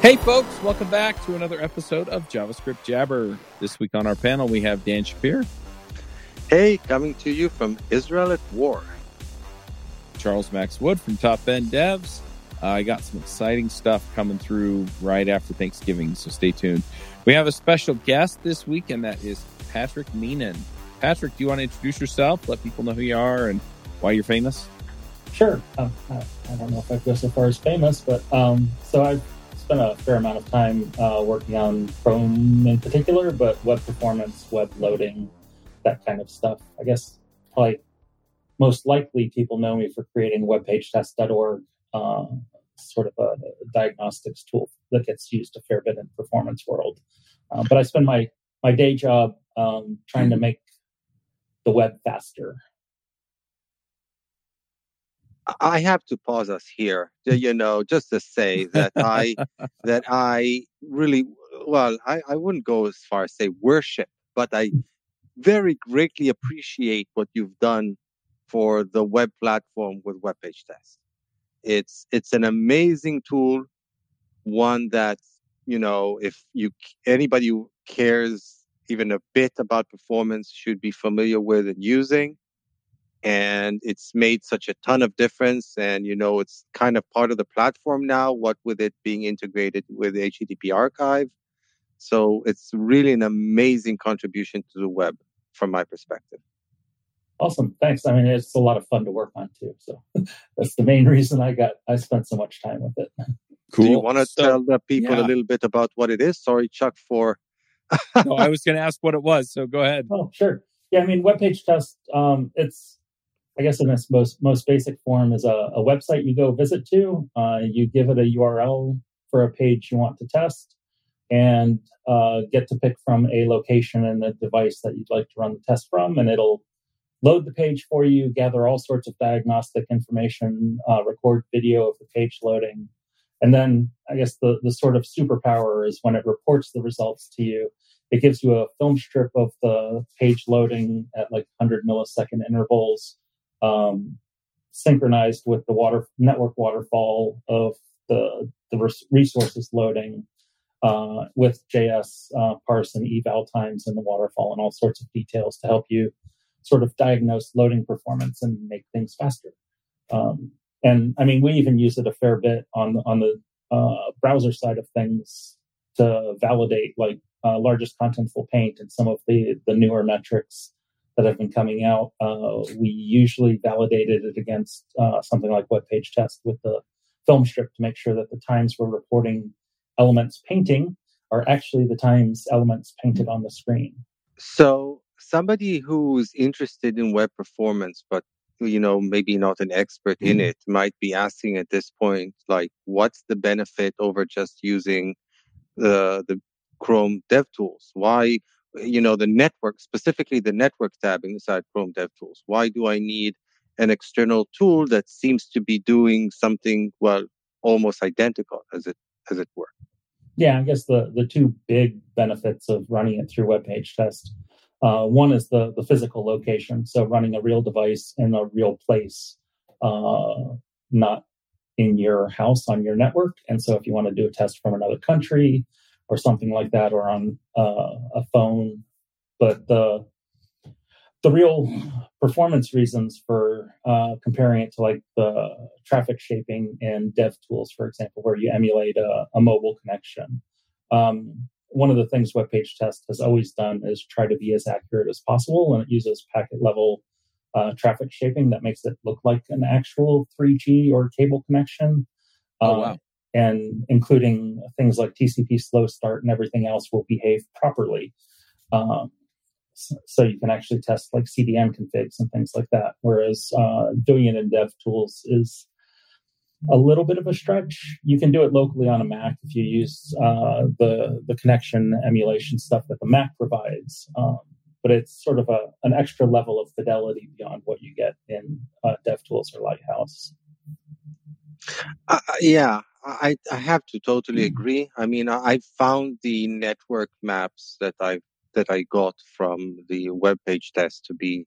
Hey, folks, welcome back to another episode of JavaScript Jabber. This week on our panel, we have Dan Shappir. Hey, coming to you from Israel at War. Charles Max Wood from Top End Devs. Uh, I got some exciting stuff coming through right after Thanksgiving, so stay tuned. We have a special guest this week, and that is Patrick Meenan. Patrick, do you want to introduce yourself? Let people know who you are and why you're famous. Sure. Um, I, I, don't know if I go so far as famous, but um, so I've spent a fair amount of time uh, working on Chrome in particular, but web performance, web loading, that kind of stuff. I guess probably most likely people know me for creating webpagetest.org, uh, sort of a diagnostics tool that gets used a fair bit in the performance world. Uh, but I spend my my day job um, trying to make the web faster I have to pause us here, you know, just to say that I that I really well, I, I wouldn't go as far as say worship, but I very greatly appreciate what you've done for the web platform with web page test. It's it's an amazing tool, one that you know if you anybody who cares even a bit about performance should be familiar with and using and it's made such a ton of difference and you know it's kind of part of the platform now what with it being integrated with http archive. So it's really an amazing contribution to the web from my perspective. Awesome. Thanks. I mean it's a lot of fun to work on too so that's the main reason i got i spent so much time with it. Cool. Do you want to so, tell the people yeah. a little bit about what it is? Sorry chuck for no i was going to ask what it was so go ahead. Oh sure. Yeah i mean web page test um, it's I guess in its most most basic form is a, a website you go visit to. Uh, you give it a URL for a page you want to test, and uh, get to pick from a location and a device that you'd like to run the test from, and it'll load the page for you, gather all sorts of diagnostic information, uh, record video of the page loading, and then I guess the the sort of superpower is when it reports the results to you. It gives you a film strip of the page loading at like 100 millisecond intervals um, synchronized with the water network waterfall of the the resources loading uh, with JS uh, parse and eval times in the waterfall and all sorts of details to help you sort of diagnose loading performance and make things faster. Um, and I mean, we even use it a fair bit on the, on the uh, browser side of things to validate like uh, largest contentful paint and some of the the newer metrics that have been coming out, uh, we usually validated it against uh, something like web page test with the film strip to make sure that the times we're reporting elements painting are actually the times elements painted on the screen. So somebody who's interested in web performance, but you know maybe not an expert in mm-hmm. it, might be asking at this point, like, what's the benefit over just using the the Chrome DevTools? Why you know, the network, specifically the network tab inside Chrome DevTools. Why do I need an external tool that seems to be doing something, well, almost identical as it, as it were? Yeah, I guess the, the two big benefits of running it through web page test. Uh, one is the, the physical location. So running a real device in a real place, uh, not in your house on your network. And so if you want to do a test from another country, or something like that, or on uh, a phone. But the the real performance reasons for uh, comparing it to like the traffic shaping and dev tools, for example, where you emulate a, a mobile connection. Um, one of the things web page test has always done is try to be as accurate as possible, and it uses packet level uh, traffic shaping that makes it look like an actual 3G or cable connection. Oh, wow. And including things like TCP slow start and everything else will behave properly. Um, so, you can actually test like CDN configs and things like that. Whereas uh, doing it in Dev Tools is a little bit of a stretch. You can do it locally on a Mac if you use uh, the the connection emulation stuff that the Mac provides. Um, but it's sort of a, an extra level of fidelity beyond what you get in uh, DevTools or Lighthouse. Uh, yeah, I, I have to totally mm-hmm. agree. I mean, I found the network maps that I that I got from the web page test to be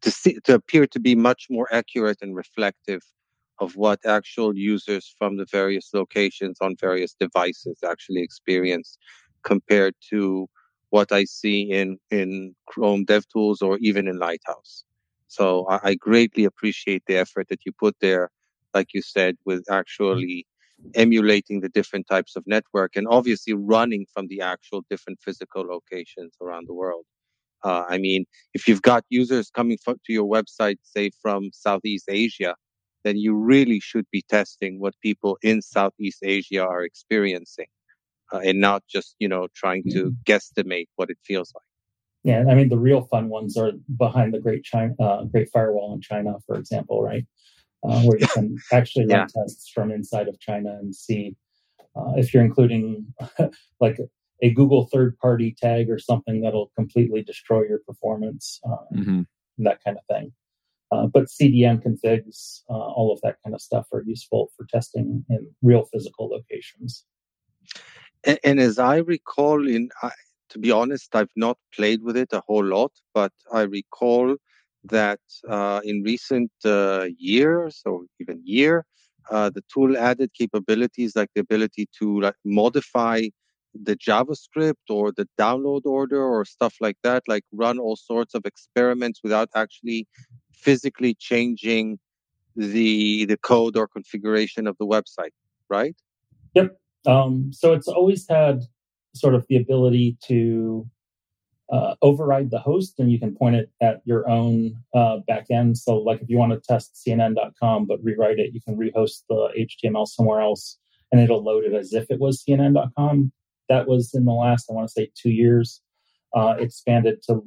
to see to appear to be much more accurate and reflective of what actual users from the various locations on various devices actually experience compared to what I see in, in Chrome DevTools or even in Lighthouse. So I, I greatly appreciate the effort that you put there, like you said, with actually emulating the different types of network and obviously running from the actual different physical locations around the world. Uh, I mean, if you've got users coming to your website, say from Southeast Asia, then you really should be testing what people in Southeast Asia are experiencing uh, and not just, you know, trying to mm-hmm. guesstimate what it feels like. Yeah, I mean, the real fun ones are behind the Great China, uh, Great Firewall in China, for example, right? Uh, where you can actually run yeah. tests from inside of China and see uh, if you're including like a Google third party tag or something that'll completely destroy your performance, uh, mm-hmm. that kind of thing. Uh, but CDN configs, uh, all of that kind of stuff are useful for testing in real physical locations. And, and as I recall, in to be honest, I've not played with it a whole lot, but I recall that uh, in recent uh, years or even year, uh, the tool added capabilities like the ability to like modify the JavaScript or the download order or stuff like that, like run all sorts of experiments without actually physically changing the the code or configuration of the website, right? Yep. Um, so it's always had sort of the ability to uh, override the host and you can point it at your own uh, backend. So, like if you want to test CNN.com but rewrite it, you can rehost the HTML somewhere else and it'll load it as if it was CNN.com. That was in the last, I want to say, two years. Uh, expanded to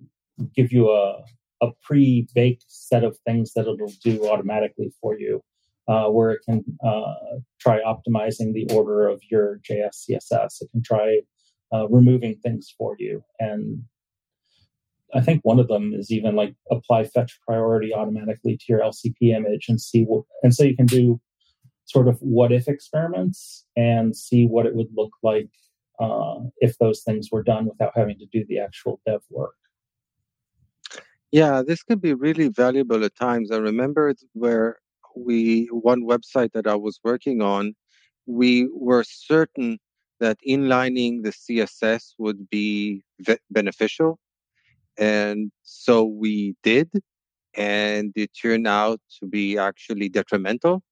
give you a, a pre baked set of things that it'll do automatically for you. Uh, where it can uh, try optimizing the order of your JS CSS. It can try uh, removing things for you. And I think one of them is even like apply fetch priority automatically to your LCP image and see what, and so you can do sort of what if experiments and see what it would look like uh, if those things were done without having to do the actual dev work. Yeah, this can be really valuable at times. I remember where we, one website that I was working on, we were certain that inlining the CSS would be beneficial. And so we did, and it turned out to be actually detrimental.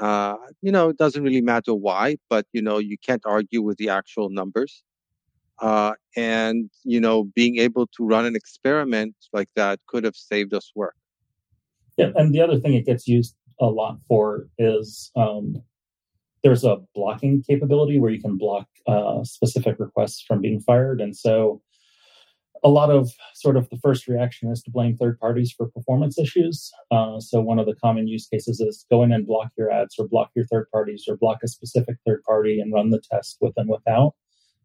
Uh, you know, it doesn't really matter why, but you know, you can't argue with the actual numbers. Uh, and you know, being able to run an experiment like that could have saved us work. Yeah, and the other thing it gets used a lot for is um, there's a blocking capability where you can block uh, specific requests from being fired. And so a lot of sort of the first reaction is to blame third parties for performance issues. Uh, so one of the common use cases is go in and block your ads or block your third parties or block a specific third party and run the test with and without.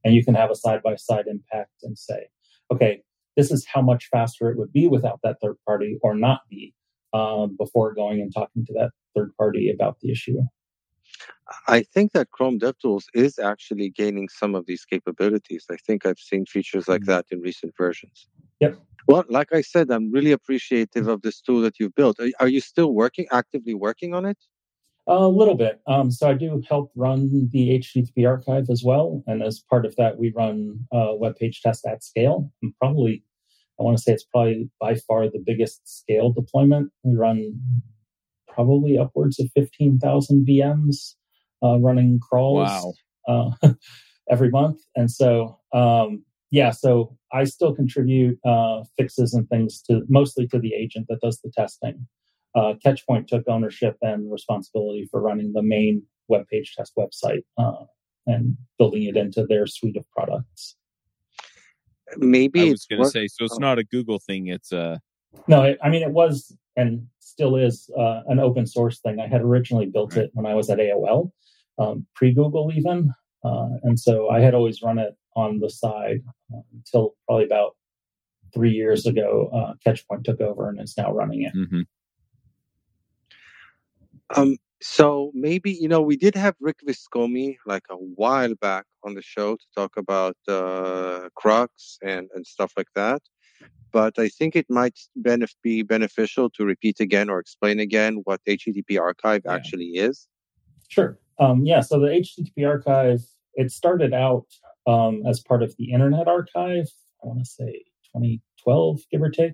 And you can have a side by side impact and say, okay, this is how much faster it would be without that third party or not be uh, before going and talking to that third party about the issue. I think that Chrome DevTools is actually gaining some of these capabilities. I think I've seen features like mm-hmm. that in recent versions. Yep. Well, like I said, I'm really appreciative of this tool that you've built. Are, are you still working, actively working on it? A little bit. Um, so I do help run the HTTP archive as well. And as part of that, we run a web page test at scale. And probably, I want to say it's probably by far the biggest scale deployment. We run probably upwards of 15,000 VMs uh, running crawls wow. uh, every month. And so, um, yeah, so I still contribute uh, fixes and things to mostly to the agent that does the testing. Uh, Catchpoint took ownership and responsibility for running the main web page test website uh, and building it into their suite of products. Maybe I was going to say, so it's oh. not a Google thing. It's a no. I mean, it was and still is uh, an open source thing. I had originally built right. it when I was at AOL, um, pre Google even. Uh, and so I had always run it on the side uh, until probably about three years ago. Uh, Catchpoint took over and is now running it. Mm-hmm. Um, so maybe you know we did have Rick Viscomi like a while back on the show to talk about uh, Crux and and stuff like that. but I think it might benef- be beneficial to repeat again or explain again what HTTP Archive yeah. actually is. Sure. Um, yeah. So the HTTP Archive it started out um, as part of the Internet Archive. I want to say 2012, give or take.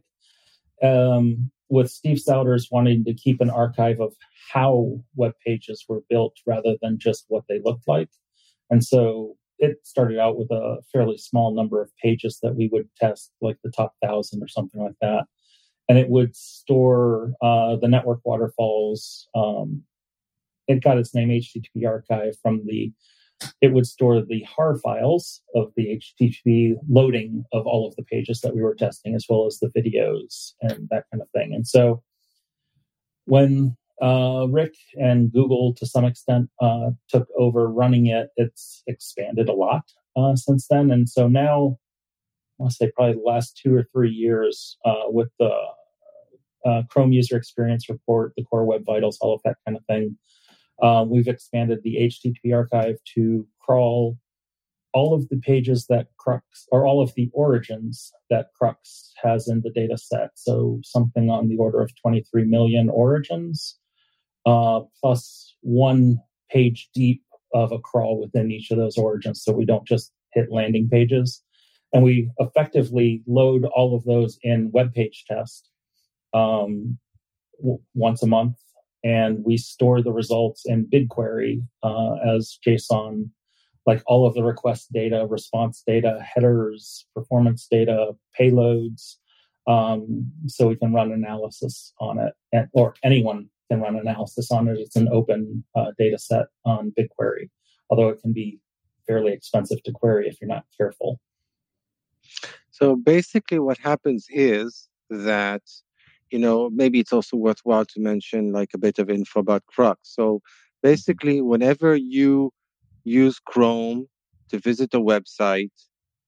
Um, with Steve Souders wanting to keep an archive of how web pages were built rather than just what they looked like. And so it started out with a fairly small number of pages that we would test, like the top thousand or something like that. And it would store uh, the network waterfalls. Um, it got its name HTTP archive from the it would store the har files of the http loading of all of the pages that we were testing as well as the videos and that kind of thing. And so when uh, rick and google to some extent uh, took over running it it's expanded a lot uh, since then. And so now i want to say probably the last two or three years uh, with the uh, chrome user experience report the core web vitals all of that kind of thing um, we've expanded the HTTP archive to crawl all of the pages that Crux, or all of the origins that Crux has in the data set. So something on the order of 23 million origins, uh, plus one page deep of a crawl within each of those origins. So we don't just hit landing pages. And we effectively load all of those in web page test um, w- once a month and we store the results in BigQuery uh, as JSON, like all of the request data, response data, headers, performance data, payloads, um, so we can run analysis on it, and, or anyone can run analysis on it. It's an open uh, data set on BigQuery, although it can be fairly expensive to query if you're not careful. So basically, what happens is that you know, maybe it's also worthwhile to mention like a bit of info about Crux. So mm-hmm. basically, whenever you use Chrome to visit a website,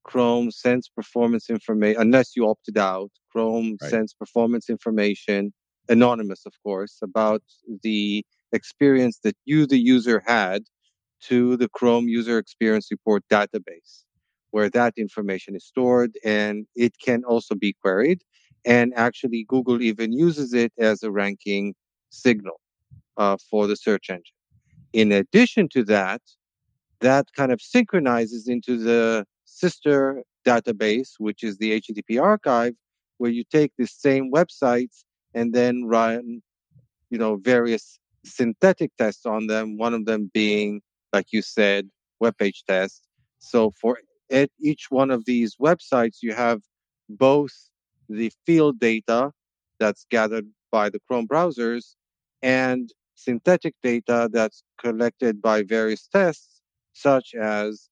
Chrome sends performance information, unless you opted out, Chrome right. sends performance information, anonymous, of course, about the experience that you, the user, had to the Chrome User Experience Report database, where that information is stored and it can also be queried. And actually, Google even uses it as a ranking signal uh, for the search engine. In addition to that, that kind of synchronizes into the sister database, which is the HTTP archive, where you take the same websites and then run, you know, various synthetic tests on them. One of them being, like you said, web page tests. So for at each one of these websites, you have both the field data that's gathered by the Chrome browsers and synthetic data that's collected by various tests, such as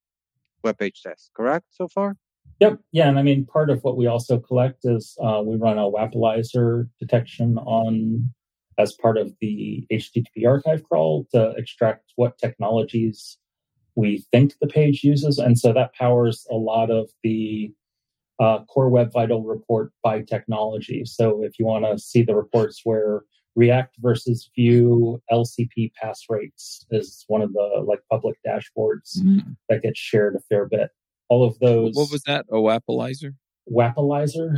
web page tests. Correct so far? Yep. Yeah. And I mean, part of what we also collect is uh, we run a Wappalyzer detection on as part of the HTTP archive crawl to extract what technologies we think the page uses. And so that powers a lot of the uh, Core Web Vital report by technology. So if you want to see the reports where React versus Vue LCP pass rates is one of the like public dashboards mm-hmm. that gets shared a fair bit. All of those. What was that? A Wappalyzer? Wappalyzer.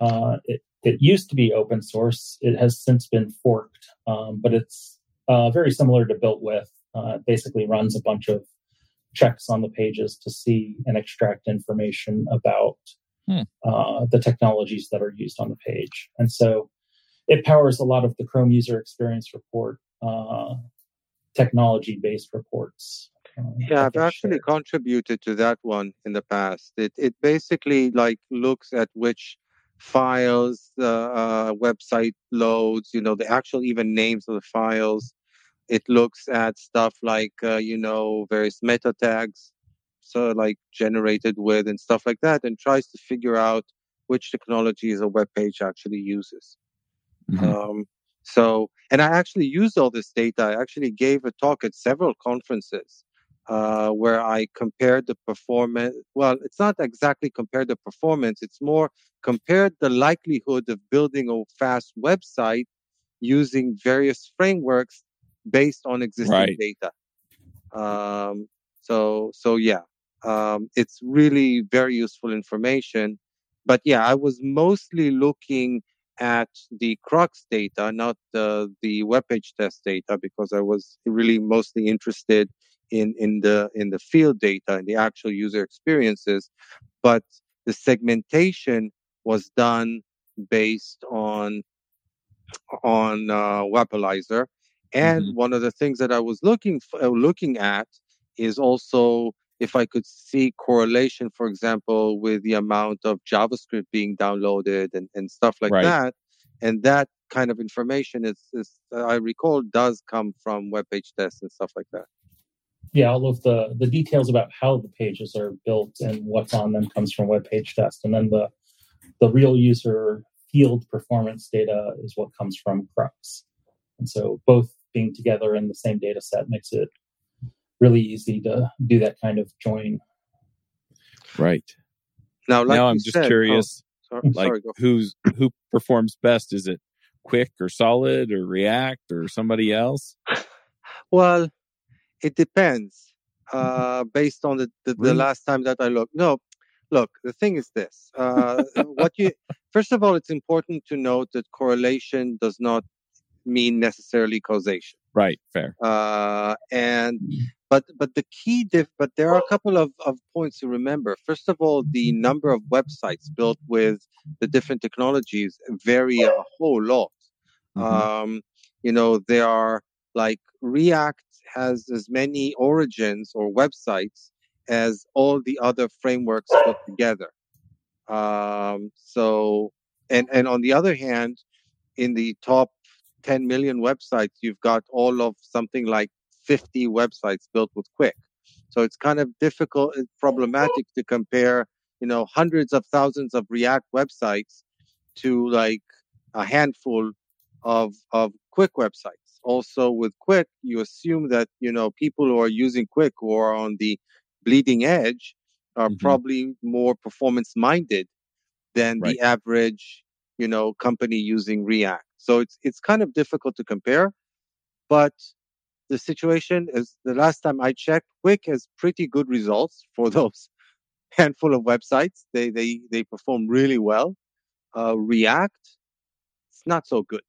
Uh, it, it used to be open source. It has since been forked, um, but it's uh, very similar to BuiltWith. Uh, basically runs a bunch of checks on the pages to see and extract information about hmm. uh, the technologies that are used on the page. And so it powers a lot of the Chrome user experience report uh, technology based reports. Uh, yeah, I've actually contributed to that one in the past. It it basically like looks at which files the uh, website loads, you know, the actual even names of the files, it looks at stuff like uh, you know various meta tags so like generated with and stuff like that and tries to figure out which technologies a web page actually uses mm-hmm. um, so and i actually used all this data i actually gave a talk at several conferences uh, where i compared the performance well it's not exactly compared the performance it's more compared the likelihood of building a fast website using various frameworks based on existing right. data. Um, so so yeah, um, it's really very useful information but yeah, I was mostly looking at the Crux data, not the the web page test data, because I was really mostly interested in in the in the field data and the actual user experiences. But the segmentation was done based on on uh, Wappalyzer. And mm-hmm. one of the things that I was looking for, uh, looking at is also if I could see correlation, for example, with the amount of JavaScript being downloaded and, and stuff like right. that. And that kind of information is, is I recall does come from web page tests and stuff like that. Yeah, all of the the details about how the pages are built and what's on them comes from web page test, and then the the real user field performance data is what comes from Crux. And so both being together in the same data set makes it really easy to do that kind of join. Right. Now, like now I'm just said, curious, oh, sorry, like sorry, who's who performs best? Is it Qwik or Solid or React or somebody else? Well, it depends. Uh, based on the, the, really? the last time that I looked. No, look, the thing is this. Uh, what you first of all, it's important to note that correlation does not mean necessarily causation. Right. Fair. Uh, and but but the key diff. But there are a couple of, of points to remember. First of all, the number of websites built with the different technologies vary a whole lot. Mm-hmm. Um, you know, there are like React has as many origins or websites as all the other frameworks put together. Um, so, and and on the other hand, in the top 10 million websites, you've got all of something like 50 websites built with Qwik. So it's kind of difficult, it's problematic to compare, you know, hundreds of thousands of React websites to like a handful of of Qwik websites. Also with Qwik, you assume that, you know, people who are using Qwik or on the bleeding edge are mm-hmm. probably more performance minded than right. the average, you know, company using React. So it's it's kind of difficult to compare. But the situation is the last time I checked, Qwik has pretty good results for those handful of websites. They they they perform really well. Uh, React, it's not so good.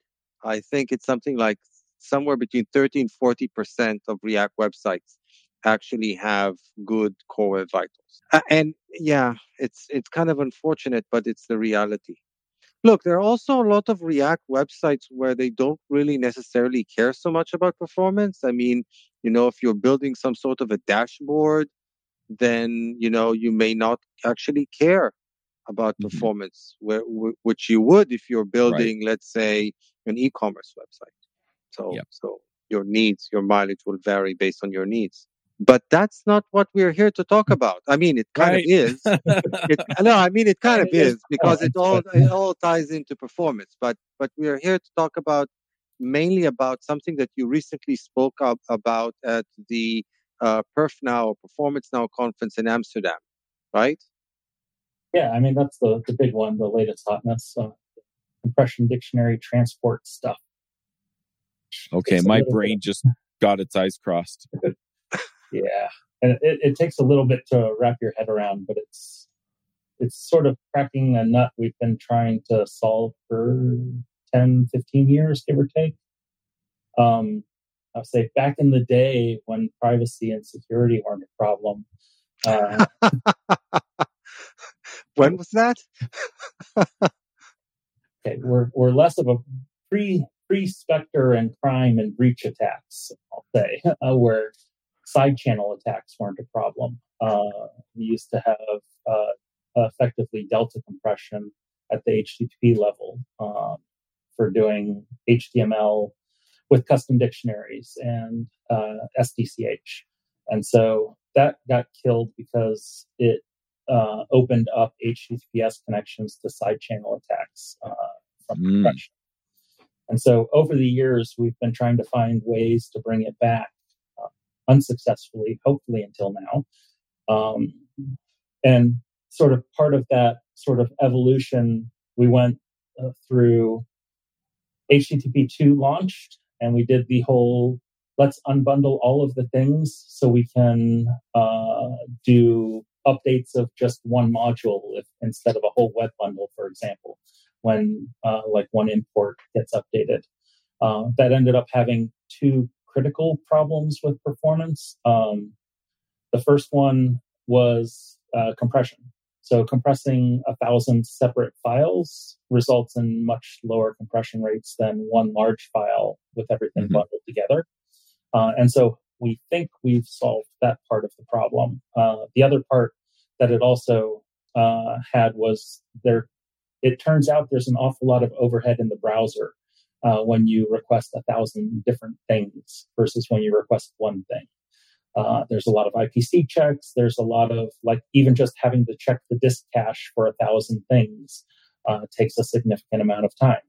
I think it's something like somewhere between 30 and 40 percent of React websites actually have good core web vitals. Uh, and yeah, it's it's kind of unfortunate, but it's the reality. Look, there are also a lot of React websites where they don't really necessarily care so much about performance. I mean, you know, if you're building some sort of a dashboard, then you know you may not actually care about mm-hmm. performance, where, which you would if you're building, right. let's say, an e-commerce website. So, yep. so your needs, your mileage will vary based on your needs but that's not what we're here to talk about. I mean, it kind right. of is. it, no, I mean it kind of is because it all it all ties into performance. But but we are here to talk about mainly about something that you recently spoke up about at the uh, Perf Now or Performance Now conference in Amsterdam, right? Yeah, I mean that's the the big one, the latest hotness, uh, compression dictionary transport stuff. Okay, my brain just got its eyes crossed. Yeah, and it, it takes a little bit to wrap your head around, but it's it's sort of cracking a nut we've been trying to solve for 10, 15 years, give or take. Um, I'll say back in the day when privacy and security weren't a problem. Uh, when was that? okay, we're we're less of a pre pre Spectre and crime and breach attacks. I'll say uh, where side channel attacks weren't a problem. Uh, we used to have uh, effectively delta compression at the HTTP level um, for doing HTML with custom dictionaries and uh, SDCH. And so that got killed because it uh, opened up HTTPS connections to side channel attacks uh, from mm. compression. And so over the years, we've been trying to find ways to bring it back unsuccessfully, hopefully until now. Um, and sort of part of that sort of evolution, we went uh, through HTTP 2 launched, and we did the whole let's unbundle all of the things so we can uh, do updates of just one module if, instead of a whole web bundle, for example, when uh, like one import gets updated. Uh, that ended up having two critical problems with performance. Um, the first one was uh, compression. So compressing a thousand separate files results in much lower compression rates than one large file with everything mm-hmm. bundled together. Uh, and so we think we've solved that part of the problem. Uh, the other part that it also uh, had was there. It turns out there's an awful lot of overhead in the browser uh, when you request a thousand different things versus when you request one thing. Uh, there's a lot of IPC checks. There's a lot of like even just having to check the disk cache for a thousand things uh, takes a significant amount of time.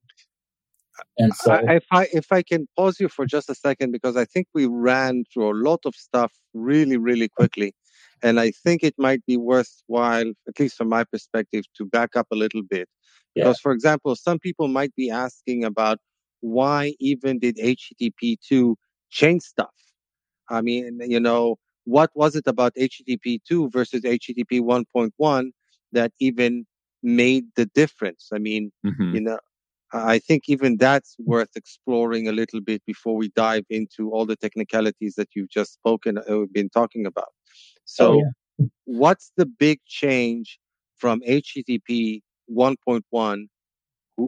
And so, if I if I can pause you for just a second, because I think we ran through a lot of stuff really, really quickly, and I think it might be worthwhile, at least from my perspective, to back up a little bit. Because, for example, some people might be asking about why even did HTTP two change stuff. I mean, you know, what was it about HTTP two versus HTTP one point one that even made the difference? I mean, mm-hmm. you know, I think even that's worth exploring a little bit before we dive into all the technicalities that you've just spoken, uh, been talking about. So, oh, yeah. what's the big change from HTTP 1.1,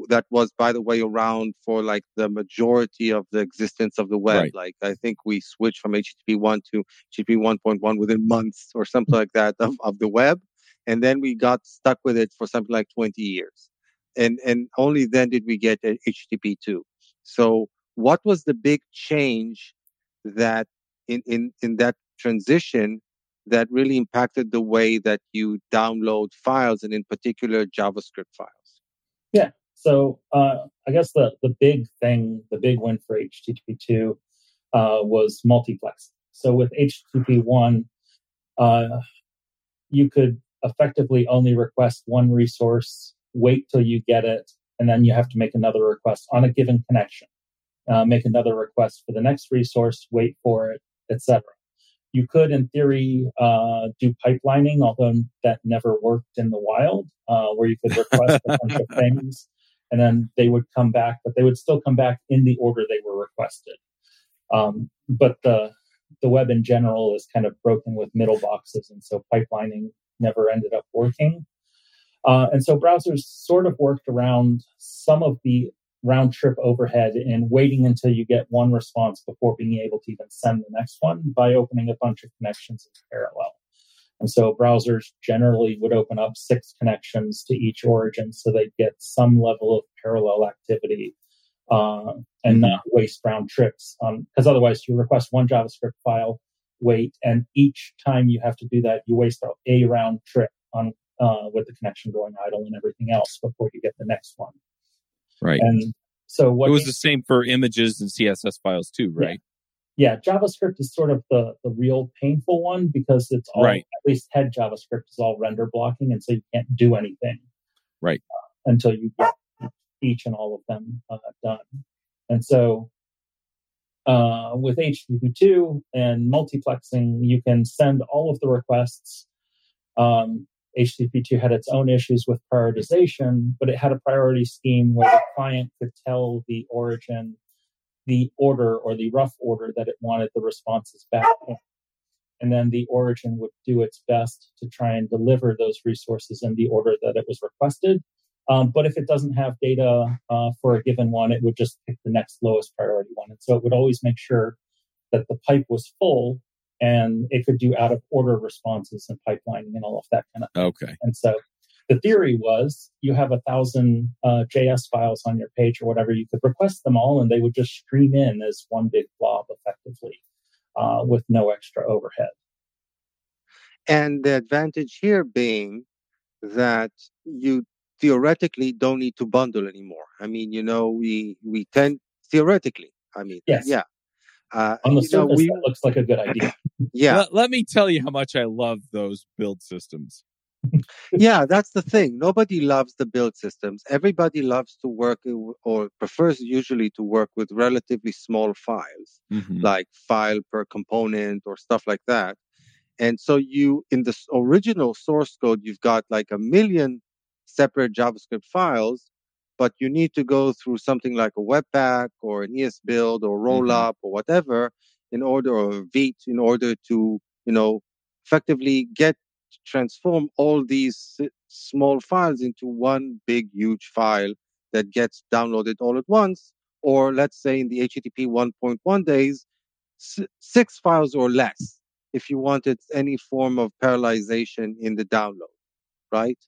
that was, by the way, around for like the majority of the existence of the web? Right. Like, I think we switched from HTTP 1 to HTTP 1.1 within months or something like that of, of the web. And then we got stuck with it for something like 20 years and and only then did we get uh, HTTP two. So what was the big change that in in in that transition that really impacted the way that you download files and in particular JavaScript files? Yeah. So uh, I guess the the big thing, the big win for HTTP two uh, was multiplexing. So with HTTP one, uh, you could effectively only request one resource wait till you get it, and then you have to make another request on a given connection. Uh, make another request for the next resource, wait for it, etc. You could, in theory, uh, do pipelining, although that never worked in the wild, uh, where you could request a bunch of things and then they would come back, but they would still come back in the order they were requested. Um, but the the web in general is kind of broken with middle boxes, and so pipelining never ended up working. Uh, and so browsers sort of worked around some of the round trip overhead in waiting until you get one response before being able to even send the next one by opening a bunch of connections in parallel. And so browsers generally would open up six connections to each origin so they get some level of parallel activity uh, and mm-hmm. not waste round trips. Because um, otherwise, you request one JavaScript file, wait, and each time you have to do that, you waste a round trip on uh, with the connection going idle and everything else before you get the next one. Right. And so what it was the same for images and CSS files too, right? Yeah. JavaScript is sort of the, the real painful one because it's all, right. at least head JavaScript is all render blocking. And so you can't do anything. Right. Uh, until you get each and all of them uh, done. And so uh, with HTTP2 and multiplexing, you can send all of the requests um, HTTP2 had its own issues with prioritization, but it had a priority scheme where the client could tell the origin the order or the rough order that it wanted the responses back in. And then the origin would do its best to try and deliver those resources in the order that it was requested. Um, but if it doesn't have data uh, for a given one, it would just pick the next lowest priority one. And so it would always make sure that the pipe was full and it could do out of order responses and pipelining and all of that kind of thing. Okay. And so the theory was you have a thousand uh, JS files on your page or whatever, you could request them all and they would just stream in as one big blob effectively uh, with no extra overhead. And the advantage here being that you theoretically don't need to bundle anymore. I mean, you know, we we tend theoretically. I mean, yes. yeah, uh, On the surface, know, we, that looks like a good idea. yeah. Let, let, me tell you how much I love those build systems. Yeah, that's the thing. Nobody loves the build systems. Everybody loves to work or prefers usually to work with relatively small files, mm-hmm. like file per component or stuff like that. And so you, in the original source code, you've got like a million separate JavaScript files, but you need to go through something like a Webpack or an esbuild or Rollup mm-hmm. or whatever in order, or Vite in order to, you know, effectively get transform all these small files into one big, huge file that gets downloaded all at once. Or let's say in the HTTP 1.1 days, six files or less if you wanted any form of parallelization in the download, right?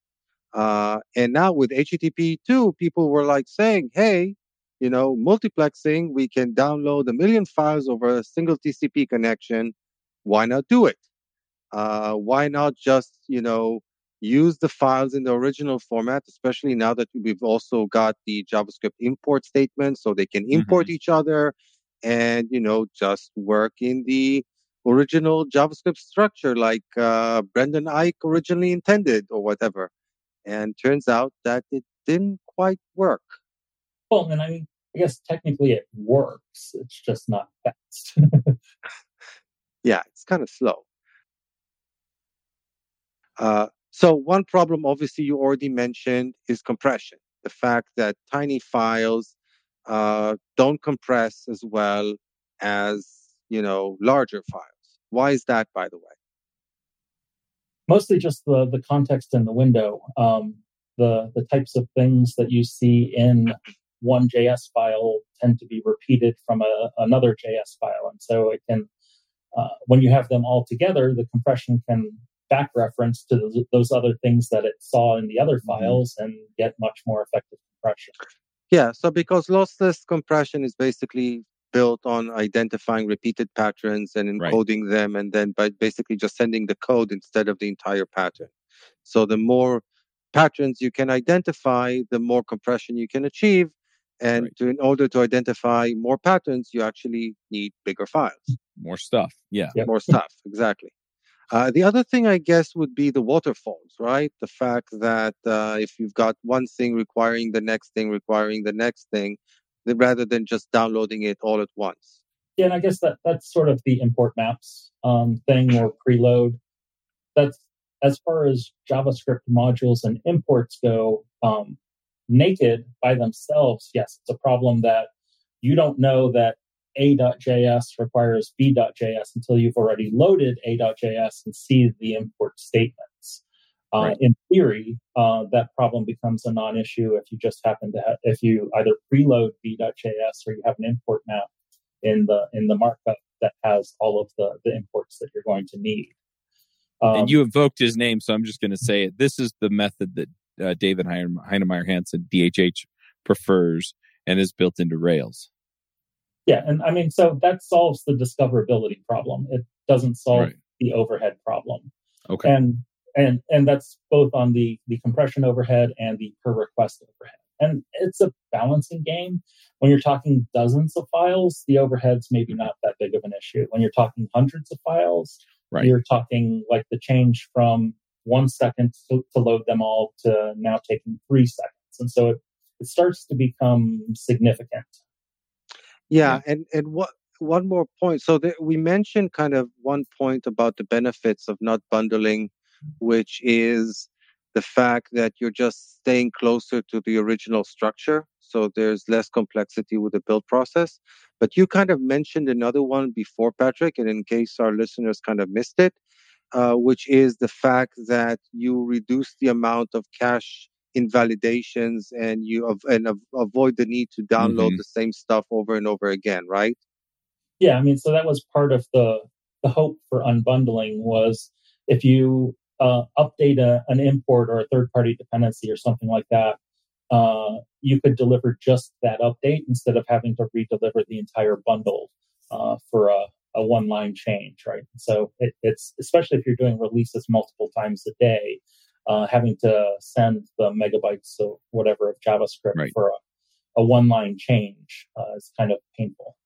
Uh, and now with HTTP 2, people were like saying, hey, you know, multiplexing, we can download a million files over a single TCP connection. Why not do it? Uh, why not just, you know, use the files in the original format, especially now that we've also got the JavaScript import statement so they can import mm-hmm. each other and, you know, just work in the original JavaScript structure like uh, Brendan Eich originally intended or whatever. And turns out that it didn't quite work. Well, and I mean, I guess technically it works. It's just not fast. yeah, it's kind of slow. Uh, so one problem, obviously, you already mentioned is compression. The fact that tiny files uh, don't compress as well as you know larger files. Why is that, by the way? Mostly just the the context in the window. Um, the the types of things that you see in one JS file tend to be repeated from a, another JS file, and so it can uh, when you have them all together, the compression can back reference to those, those other things that it saw in the other mm-hmm. files and get much more effective compression. Yeah, so because lossless compression is basically built on identifying repeated patterns and encoding right. them, and then by basically just sending the code instead of the entire pattern. So the more patterns you can identify, the more compression you can achieve. And right. to, in order to identify more patterns, you actually need bigger files. More stuff. Yeah. Yep. More stuff. Exactly. Uh, the other thing, I guess, would be the waterfalls, right? The fact that uh, if you've got one thing requiring the next thing, requiring the next thing, rather than just downloading it all at once. Yeah, and I guess that that's sort of the import maps um, thing or preload. That's as far as JavaScript modules and imports go. Um, naked by themselves, yes, it's a problem that you don't know that a.js requires b.js until you've already loaded a.js and see the import statements. Uh, right. In theory, uh, that problem becomes a non-issue if you just happen to have, if you either preload b.js or you have an import map in the in the markup that has all of the the imports that you're going to need. Um, and you invoked his name, so I'm just going to say it. This is the method that uh, David Heinemeier Hansson, DHH, prefers and is built into Rails. Yeah, and I mean, so that solves the discoverability problem. It doesn't solve right. the overhead problem. Okay. And and and that's both on the the compression overhead and the per request overhead. And it's a balancing game. When you're talking dozens of files, the overhead's maybe not that big of an issue. When you're talking hundreds of files, right. you're talking like the change from one second to, to load them all to now taking three seconds. And so it, it starts to become significant. Yeah, and and what one more point. So there, we mentioned kind of one point about the benefits of not bundling, which is the fact that you're just staying closer to the original structure. So there's less complexity with the build process. But you kind of mentioned another one before, Patrick, and in case our listeners kind of missed it, uh, which is the fact that you reduce the amount of cache invalidations and you av- and av- avoid the need to download mm-hmm. the same stuff over and over again, right? Yeah, I mean, so that was part of the the hope for unbundling was if you uh, update a, an import or a third party dependency or something like that, uh, you could deliver just that update instead of having to re-deliver the entire bundle uh, for a, a one line change, right? So it, it's especially if you're doing releases multiple times a day, uh, having to send the megabytes of whatever of JavaScript right. for a, a one line change uh, is kind of painful.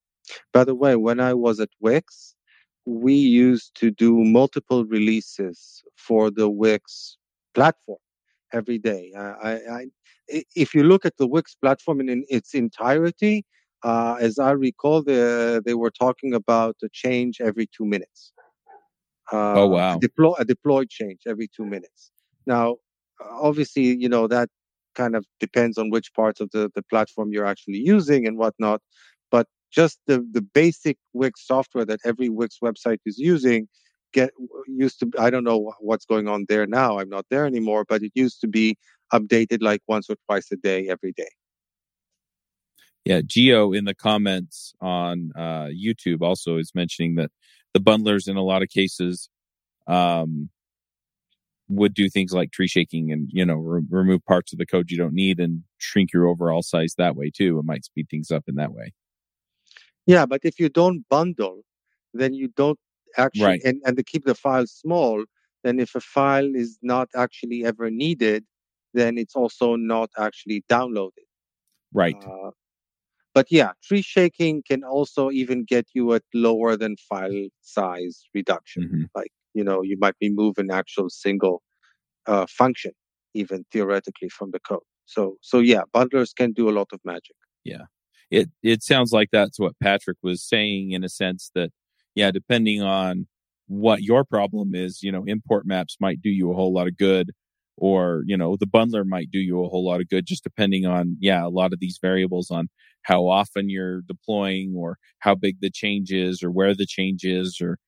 By the way, when I was at Wix, we used to do multiple releases for the Wix platform every day. I, I, if you look at the Wix platform in, in its entirety, uh, as I recall, the, they were talking about a change every two minutes. Uh, oh wow! A deploy a deploy change every two minutes. Now, obviously, you know that kind of depends on which parts of the, the platform you're actually using and whatnot. But just the, the basic Wix software that every Wix website is using get used to I don't know what's going on there now. I'm not there anymore, but it used to be updated like once or twice a day every day. Yeah, Geo in the comments on uh, YouTube also is mentioning that the bundlers in a lot of cases um, would do things like tree shaking and you know re- remove parts of the code you don't need and shrink your overall size that way too. It might speed things up in that way. Yeah, but if you don't bundle, then you don't actually Right. and, and to keep the file small, then if a file is not actually ever needed, then it's also not actually downloaded. Right. Uh, but yeah, tree shaking can also even get you at lower than file size reduction. Mhm. Like, you know, you might be moving actual single uh, function, even theoretically from the code. So, so yeah, bundlers can do a lot of magic. Yeah. It it sounds like that's what Patrick was saying in a sense that yeah, depending on what your problem is, you know, import maps might do you a whole lot of good or, you know, the bundler might do you a whole lot of good just depending on yeah, a lot of these variables on how often you're deploying or how big the change is or where the change is or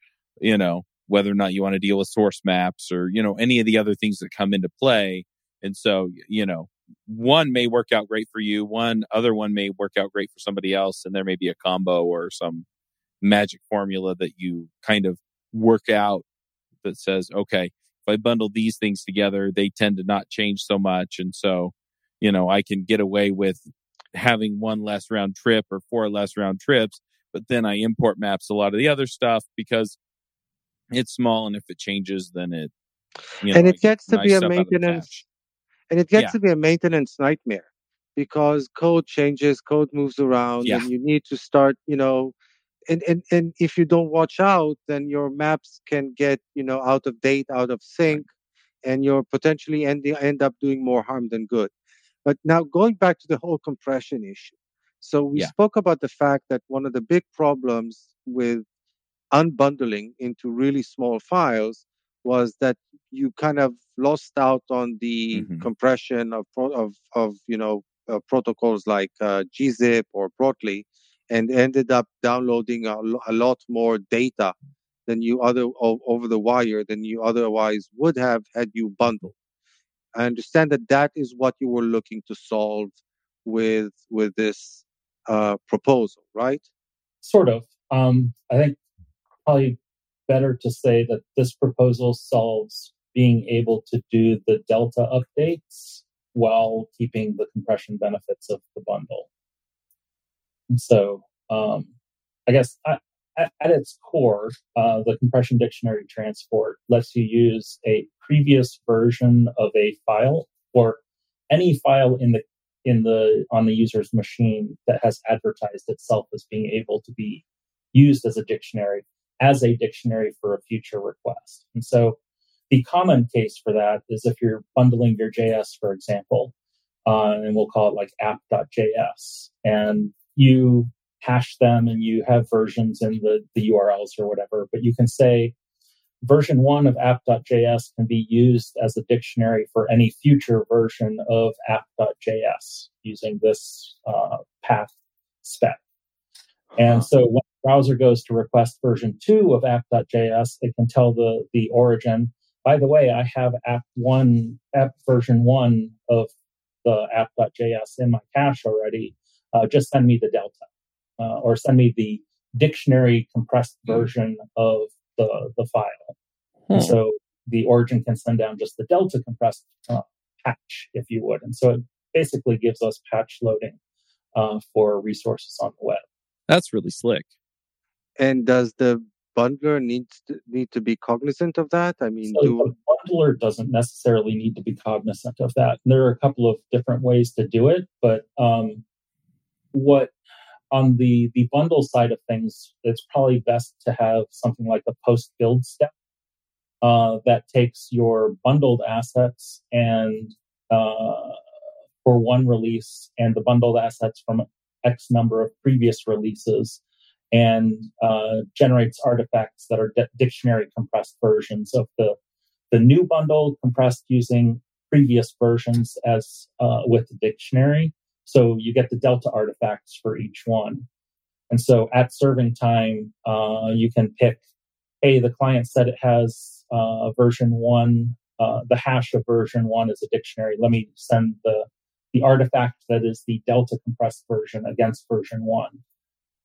you know, whether or not you want to deal with source maps or, you know, any of the other things that come into play. And so, you know, one may work out great for you, one other one may work out great for somebody else, and there may be a combo or some magic formula that you kind of work out that says, okay, if I bundle these things together, they tend to not change so much. And so, you know, I can get away with having one less round trip or four less round trips, but then I import maps a lot of the other stuff because it's small and if it changes, then it, you know, and it gets to be a stuff out of the maintenance and it gets Yeah. to be a maintenance nightmare because code changes code moves around Yeah. and you need to start you know and, and and if you don't watch out then your maps can get you know out of date out of sync and you're potentially end, end up doing more harm than good but now going back to the whole compression issue so we Yeah. spoke about the fact that one of the big problems with unbundling into really small files was that you kind of lost out on the Mhm. compression of of of you know uh, protocols like uh, gzip or Brotli, and ended up downloading a, lo- a lot more data than you other o- over the wire than you otherwise would have had you bundled. I understand that that is what you were looking to solve with with this uh, proposal, right? sort of. Um, I think probably better to say that this proposal solves being able to do the delta updates while keeping the compression benefits of the bundle. And so, um, I guess at, at, its core, uh, the compression dictionary transport lets you use a previous version of a file or any file in the in the on the user's machine that has advertised itself as being able to be used as a dictionary as a dictionary for a future request. And so the common case for that is if you're bundling your JS, for example, uh, and we'll call it like app.js, and you hash them and you have versions in the, the URLs or whatever, but you can say version one of app.js can be used as a dictionary for any future version of app.js using this uh, path spec. And so when the browser goes to request version two of app.js, it can tell the, the origin, by the way, I have app one, app version one of the app.js in my cache already. Uh, just send me the delta uh, or send me the dictionary compressed version of the, the file. Hmm. so the origin can send down just the delta compressed uh, patch, if you would. And so it basically gives us patch loading uh, for resources on the web. That's really slick. And does the bundler need to, need to be cognizant of that? I mean, So do the bundler doesn't necessarily need to be cognizant of that. And there are a couple of different ways to do it, but um, what on the the bundle side of things, it's probably best to have something like a post build step uh, that takes your bundled assets and uh, for one release and the bundled assets from X number of previous releases and uh, generates artifacts that are di- dictionary compressed versions of the the new bundle compressed using previous versions as uh, with the dictionary. So you get the delta artifacts for each one. And so at serving time, uh, you can pick, hey, the client said it has uh, version one, uh, the hash of version one is a dictionary. Let me send the the artifact that is the delta compressed version against version one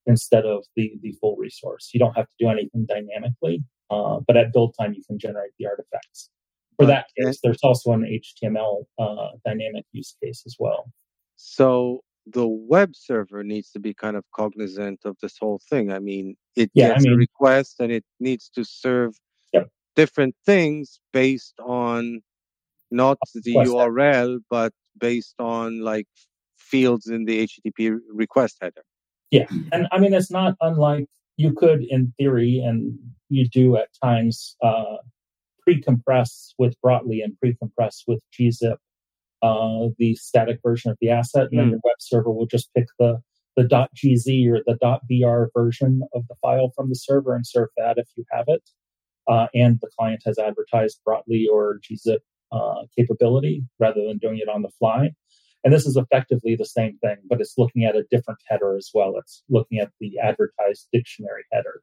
instead of the the full resource. You don't have to do anything dynamically, uh, but at build time you can generate the artifacts. For that case, there's also an HTML uh, dynamic use case as well. So the web server needs to be kind of cognizant of this whole thing. I mean, it Yeah, I gets a request and it needs to serve Yep. different things based on not the URL, but based on like fields in the HTTP request header. Yeah, and I mean it's not unlike you could, in theory, and you do at times, uh, pre-compress with Brotli and pre-compress with gzip uh, the static version of the asset, and then Hmm. your web server will just pick the the .gz or the .br version of the file from the server and serve that if you have it. Uh, and the client has advertised Brotli or gzip uh, capability rather than doing it on the fly. And this is effectively the same thing, but it's looking at a different header as well. It's looking at the advertised dictionary header.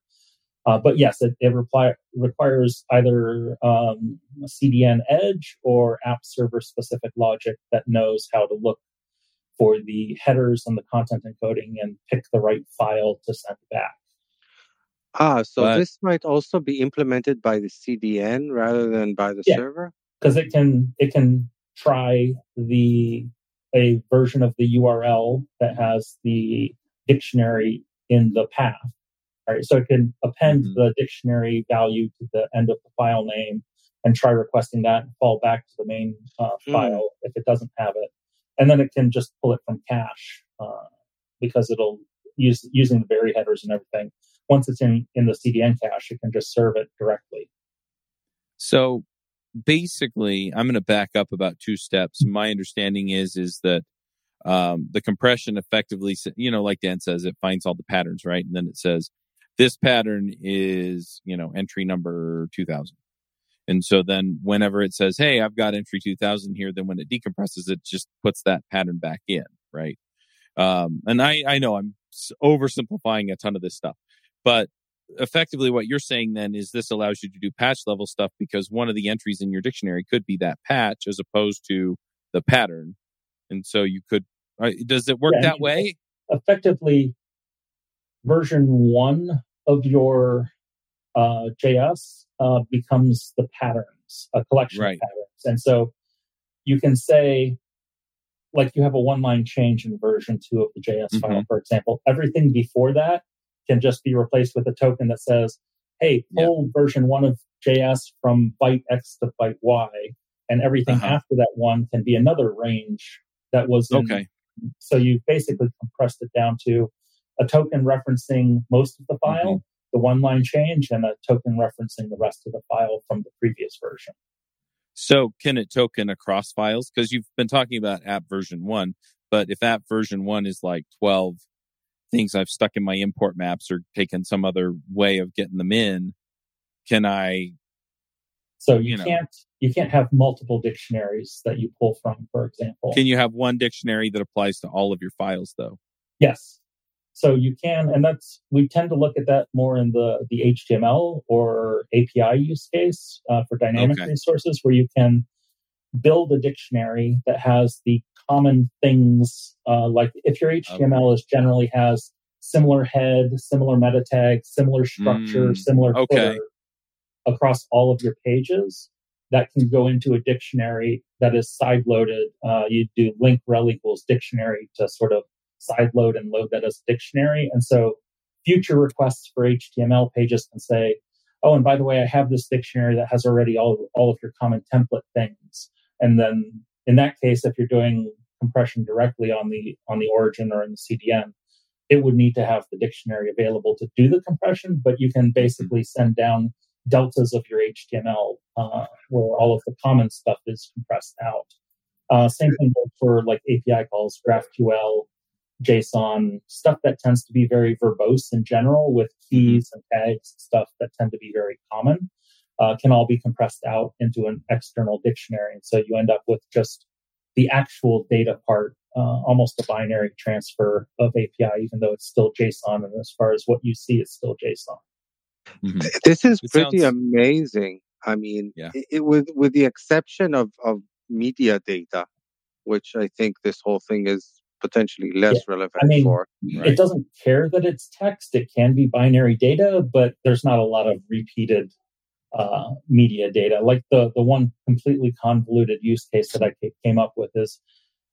Uh, but yes, it, it reply, requires either um, a CDN edge or app server specific logic that knows how to look for the headers and the content encoding and pick the right file to send back. Ah, so But- this might also be implemented by the CDN rather than by the Yeah. server. Because it can it can try the a version of the URL that has the dictionary in the path. Right, so it can append Mhm. the dictionary value to the end of the file name and try requesting that and fall back to the main uh, Hmm. file if it doesn't have it, and then it can just pull it from cache uh, because it'll use using the vary headers and everything. Once it's in in the CDN cache, it can just serve it directly. So basically, I'm going to back up about two steps. My understanding is is that um, the compression effectively, you know, like Dan says, it finds all the patterns, right? And then it says this pattern is, you know, entry number 2000. And so then whenever it says, Hey, I've got entry 2000 here, then when it decompresses, it just puts that pattern back in, right? Um, and I, I know I'm oversimplifying a ton of this stuff, but effectively what you're saying then is this allows you to do patch level stuff because one of the entries in your dictionary could be that patch as opposed to the pattern. And so you could, uh, does it work Yeah, that way? effectively version one of your uh, JS uh, becomes the patterns, a collection Right. of patterns. And so you can say, like you have a one line change in version two of the JS file, for example. Everything before that can just be replaced with a token that says, hey, pull version one of JS from byte X to byte Y. And everything Uh-huh. after that one can be another range that was in Okay. so you basically compressed it down to a token referencing most of the file, the one line change, and a token referencing the rest of the file from the previous version. So can it token across files? Because you've been talking about app version one, but if app version one is like 12 things I've stuck in my import maps or taken some other way of getting them in, can I? So you, You know. can't you can't have multiple dictionaries that you pull from, for example. Can you have one dictionary that applies to all of your files though? Yes. So you can, and that's we tend to look at that more in the the HTML or API use case uh, for dynamic Okay. resources, where you can build a dictionary that has the common things. Uh, like if your HTML is generally has similar head, similar meta tag, similar structure, Mm, similar okay. across all of your pages, that can go into a dictionary that is side loaded. Uh, you do link rel equals dictionary to sort of side load and load that as a dictionary. And so future requests for HTML pages can say, oh, and by the way, I have this dictionary that has already all, all of your common template things. And then in that case, if you're doing compression directly on the on the origin or in the CDN, it would need to have the dictionary available to do the compression, but you can basically send down deltas of your HTML uh, where all of the common stuff is compressed out. Uh, same thing for like API calls, GraphQL, JSON, stuff that tends to be very verbose in general with keys and tags, stuff that tend to be very common, uh, can all be compressed out into an external dictionary. And so you end up with just the actual data part, uh, almost a binary transfer of API, even though it's still JSON. And as far as what you see, it's still JSON. Mm-hmm. This is It pretty sounds- amazing. I mean, Yeah. it, it- with with the exception of of media data, which I think this whole thing is potentially less relevant I mean, for. Right. It doesn't care that it's text. It can be binary data, but there's not a lot of repeated uh, media data. Like the the one completely convoluted use case that I came up with is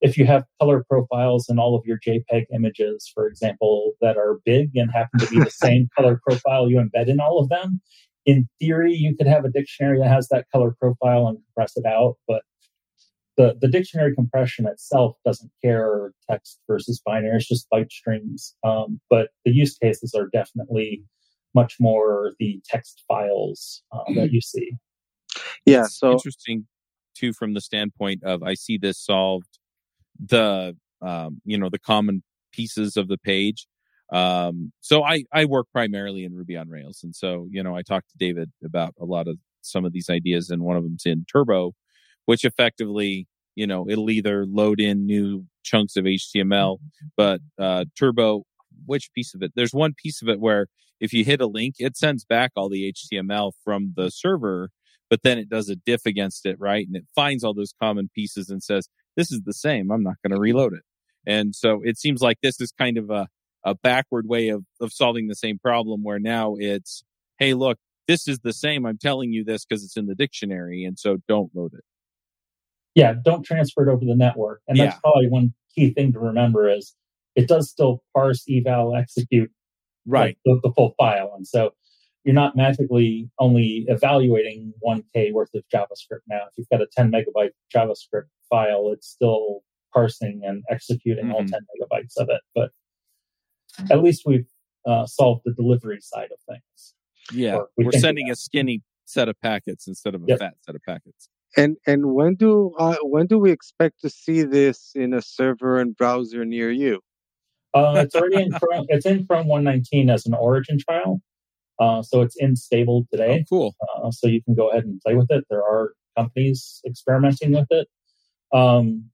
if you have color profiles in all of your JPEG images, for example, that are big and happen to be the same color profile you embed in all of them. In theory, you could have a dictionary that has that color profile and compress it out, but the, the dictionary compression itself doesn't care text versus binary. It's just byte strings. Um, but the use cases are definitely much more the text files uh, that you see. Yeah, It's so interesting too from the standpoint of I see this solved the um, you know the common pieces of the page. Um, so I I work primarily in Ruby on Rails, and so you know I talked to David about a lot of some of these ideas, and one of them's in Turbo, which effectively you know it'll either load in new chunks of HTML, but uh, Turbo, which piece of it? There's one piece of it where if you hit a link, it sends back all the HTML from the server but then it does a diff against it, right? And it finds all those common pieces and says, this is the same. I'm not going to reload it. And so it seems like this is kind of a, a backward way of, of solving the same problem where now it's, hey, look, this is the same. I'm telling you this because it's in the dictionary. And so don't load it. Yeah, don't transfer it over the network. And that's Yeah. probably one key thing to remember is it does still parse, eval, execute right the, the full file. And so you're not magically only evaluating 1K worth of JavaScript now. If you've got a 10 megabyte JavaScript file, it's still parsing and executing all Mhm. 10 megabytes of it. But at least we've uh, solved the delivery side of things. Yeah. We We're sending a skinny set of packets instead of a Yep. fat set of packets. and and when do uh, when do we expect to see this in a server and browser near you? Uh, it's already in Chrome. It's in Chrome 119 as an origin trial. Uh, so it's in stable Oh, today. cool. uh, so you can go ahead and play with it. There are companies experimenting with it. Um,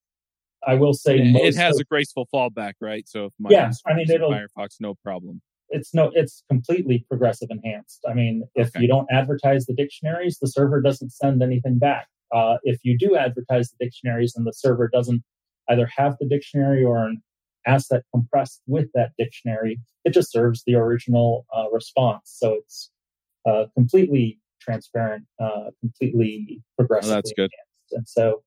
I will say It, most it has of- a graceful fallback, right? So if my Yeah, I mean, it'll- Firefox, no problem. it's no it's completely progressive enhanced. I mean, if Okay. you don't advertise the dictionaries, the server doesn't send anything back. Uh, if you do advertise the dictionaries and the server doesn't either have the dictionary or an asset compressed with that dictionary, it just serves the original uh, response. So it's uh, completely transparent, uh, completely progressively Oh, that's good. enhanced. And so,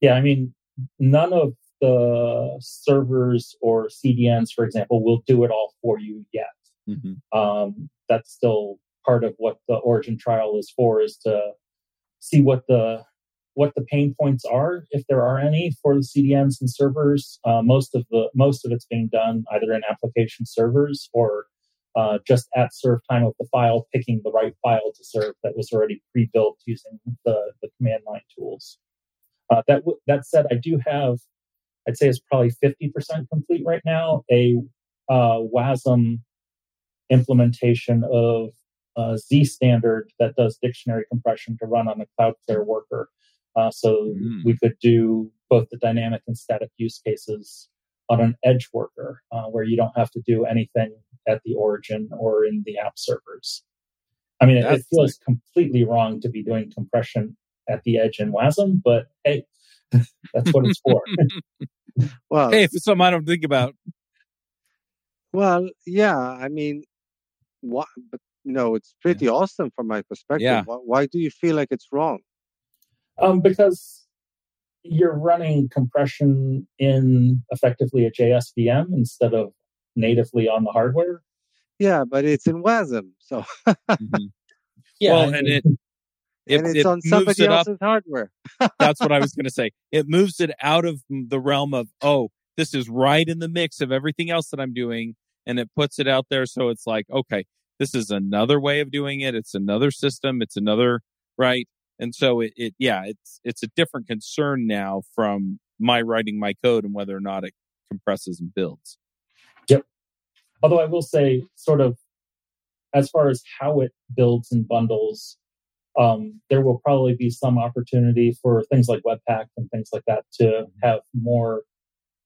yeah, I mean, none of the servers or CDNs, for example, will do it all for you yet hmm um, that's still part of what the origin trial is for is to see what the what the pain points are if there are any for the cdns and servers uh, most of the most of it's being done either in application servers or uh, just at serve time of the file picking the right file to serve that was already pre-built using the, the command line tools uh, that w- that said i do have i'd say it's probably 50% complete right now a uh, wasm implementation of uh, Zstandard that does dictionary compression to run on the Cloudflare worker. Uh, so Mm. we could do both the dynamic and static use cases on an edge worker uh, where you don't have to do anything at the origin or in the app servers. I mean, it, it That's feels completely wrong to be doing compression at the edge in WASM, but hey, that's what it's for. Well, Hey, if it's something I don't think about, well, yeah. I mean, what? But no, it's pretty awesome from my perspective. Yeah. Why, why do you feel like it's wrong? Um, because you're running compression in effectively a JS VM instead of natively on the hardware. Yeah, but it's in WASM, so Mhm. well, and it it, and it's it on moves somebody it up. else's hardware. That's what I was going to say. It moves it out of the realm of oh, this is right in the mix of everything else that I'm doing, and it puts it out there. So it's like okay, this is another way of doing it. It's another system. It's another right. And so it, it yeah, it's it's a different concern now from my writing my code and whether or not it compresses and builds. Yep. Although I will say, sort of, as far as how it builds and bundles, um, there will probably be some opportunity for things like Webpack and things like that to have more,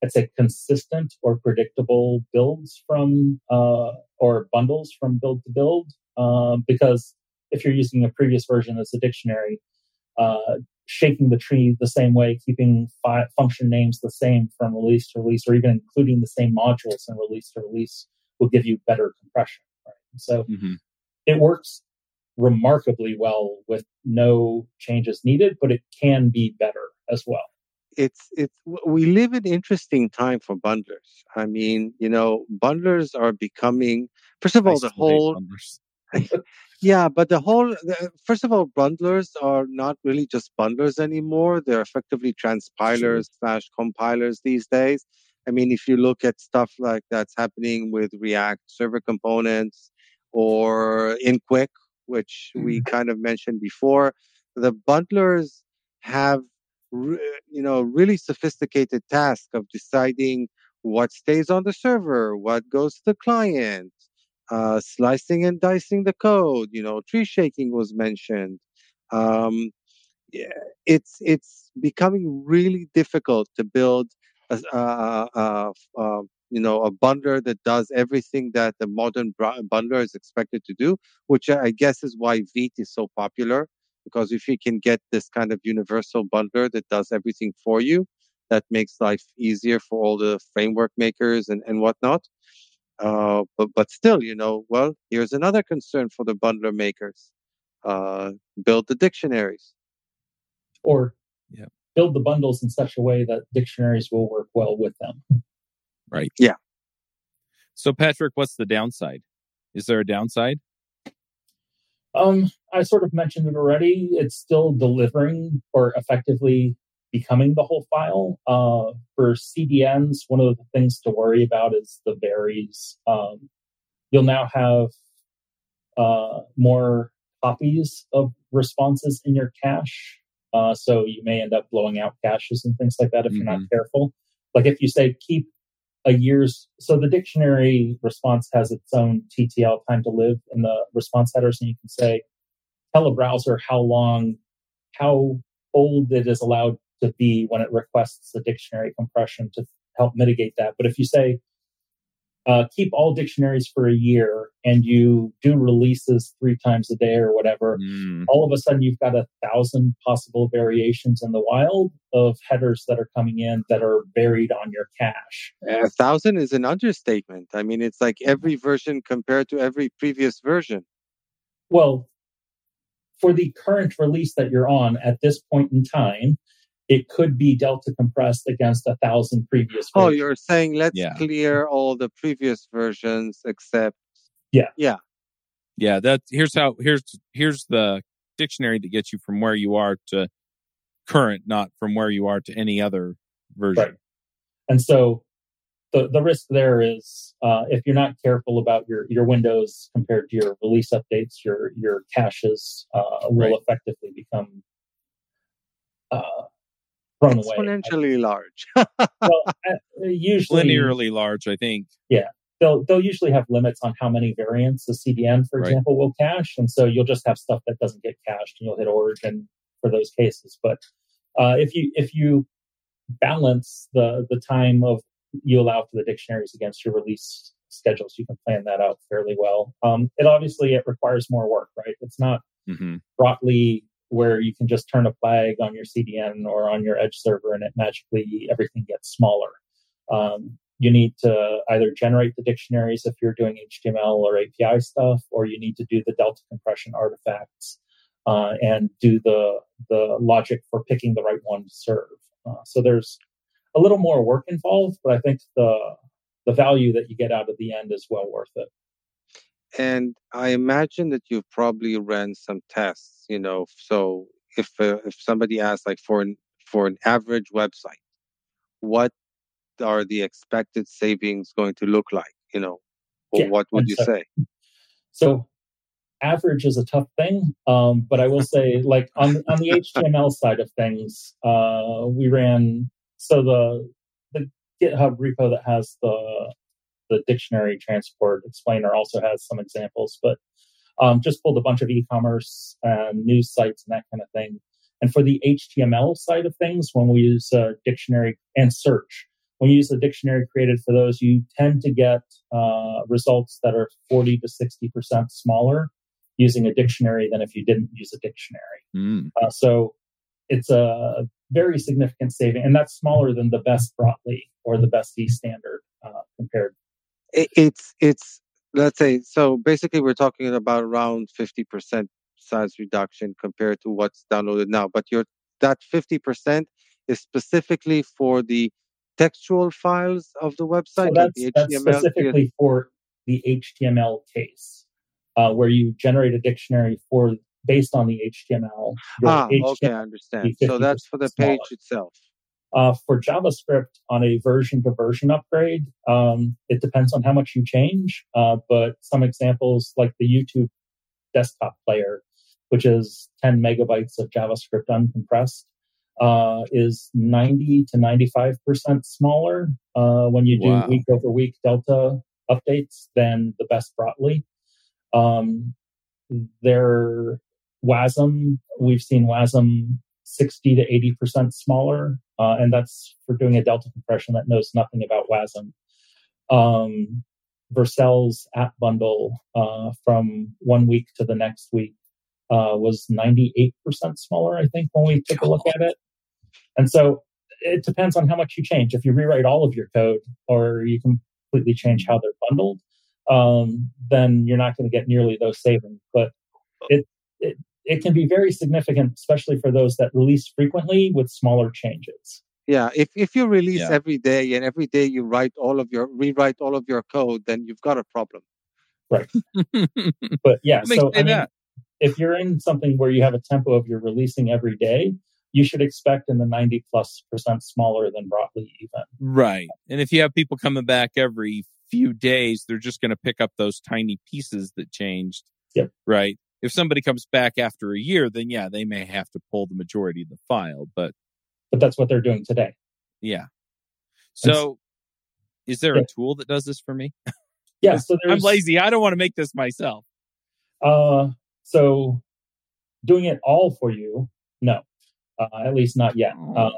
I'd say, consistent or predictable builds from uh, or bundles from build to build. Um, because if you're using a previous version as a dictionary, uh, shaking the tree the same way, keeping fi- function names the same from release to release, or even including the same modules in release to release will give you better compression. Right? So mm-hmm. it works remarkably well with no changes needed, but it can be better as well. It's it's we live in interesting time for bundlers. I mean, you know, bundlers are becoming first of all the whole yeah, but the whole the, first of all, bundlers are not really just bundlers anymore. They're effectively transpilers slash compilers these days. I mean, if you look at stuff like that's happening with React server components or in Qwik, which we mm-hmm. kind of mentioned before, the bundlers have, re- you know, really sophisticated task of deciding what stays on the server, what goes to the client, uh, slicing and dicing the code. You know, tree shaking was mentioned. Um, yeah, it's it's becoming really difficult to build a, a, a, a you know a bundler that does everything that the modern bundler is expected to do which i guess is why vite is so popular because if you can get this kind of universal bundler that does everything for you that makes life easier for all the framework makers and, and whatnot uh, but but still you know well here's another concern for the bundler makers uh, build the dictionaries or yeah. build the bundles in such a way that dictionaries will work well with them Right. Yeah. So, Patrick, what's the downside? Is there a downside? Um, I sort of mentioned it already. It's still delivering or effectively becoming the whole file. Uh, for CDNs, one of the things to worry about is the varies. Um, you'll now have uh, more copies of responses in your cache. Uh, so you may end up blowing out caches and things like that if mm-hmm. you're not mm-hmm. careful. Like if you say keep a year's so the dictionary response has its own TTL time to live in the response headers, and you can say tell a browser how long, how old it is allowed to be when it requests the dictionary compression to help mitigate that. But if you say uh, keep all dictionaries for a year and you do releases three times a day or whatever, mm. all of a sudden you've got a thousand possible variations in the wild of headers that are coming in that are buried on your cache. A thousand is an understatement. I mean, it's like every version compared to every previous version. Well, for the current release that you're on at this point in time, it could be delta compressed against a thousand previous. Oh, versions. Oh, you're saying let's yeah. clear all the previous versions except. Yeah. Yeah. Yeah. That here's how here's here's the dictionary that gets you from where you are to current, not from where you are to any other version. Right. And so the the risk there is uh, if you're not careful about your your windows compared to your release updates, your your caches uh, will right. effectively become uh, thrown exponentially away. large. well, uh, usually linearly large, I think. Yeah, they'll they'll usually have limits on how many variants the CDN, for right. example, will cache, and so you'll just have stuff that doesn't get cached, and you'll hit origin for those cases. But uh, if you if you balance the the time of you allow for the dictionaries against your release schedules, you can plan that out fairly well. Um, it obviously it requires more work, right? It's not mm-hmm. broadly where you can just turn a flag on your CDN or on your edge server and it magically everything gets smaller. Um, you need to either generate the dictionaries if you're doing HTML or API stuff, or you need to do the delta compression artifacts uh, and do the the logic for picking the right one to serve. Uh, so there's a little more work involved, but I think the the value that you get out of the end is well worth it. And I imagine that you've probably ran some tests, you know. So if uh, if somebody asks, like for an for an average website, what are the expected savings going to look like? You know, or yeah, what would you say? So average is a tough thing, um, but I will say, like on on the HTML side of things, uh, we ran so the the GitHub repo that has the the dictionary transport explainer also has some examples, but um, just pulled a bunch of e-commerce and news sites and that kind of thing. And for the HTML side of things, when we use a dictionary and search, when you use a dictionary created for those, you tend to get uh, results that are 40 to 60% smaller using a dictionary than if you didn't use a dictionary. Mm. Uh, so it's a very significant saving, and that's smaller than the best Brotli or the best E standard uh, compared. It's it's let's say so. Basically, we're talking about around fifty percent size reduction compared to what's downloaded now. But your that fifty percent is specifically for the textual files of the website. So that's, like that's specifically for the HTML case, uh, where you generate a dictionary for based on the HTML. Ah, HTML okay, I understand. So that's for the page smaller. itself. Uh, for JavaScript on a version to version upgrade, um, it depends on how much you change. Uh, but some examples, like the YouTube desktop player, which is 10 megabytes of JavaScript uncompressed, uh, is 90 to 95% smaller uh, when you do wow. week over week Delta updates than the best Brotli. Um, their WASM, we've seen WASM 60 to 80% smaller, uh, and that's for doing a Delta compression that knows nothing about WASM. Um, Vercel's app bundle uh, from one week to the next week uh, was 98% smaller, I think, when we took a look at it. And so it depends on how much you change. If you rewrite all of your code or you completely change how they're bundled, um, then you're not going to get nearly those savings. But it, it it can be very significant, especially for those that release frequently with smaller changes. Yeah, if if you release yeah. every day and every day you write all of your rewrite all of your code, then you've got a problem. Right. but yeah, so I mean, if you're in something where you have a tempo of you're releasing every day, you should expect in the 90 plus percent smaller than Brotli even. Right. And if you have people coming back every few days, they're just going to pick up those tiny pieces that changed. Yep. Right. If somebody comes back after a year, then yeah, they may have to pull the majority of the file, but but that's what they're doing today. Yeah. So is there yeah. a tool that does this for me? Yeah, so I'm lazy. I don't want to make this myself. Uh so doing it all for you, no uh, at least not yet. Uh,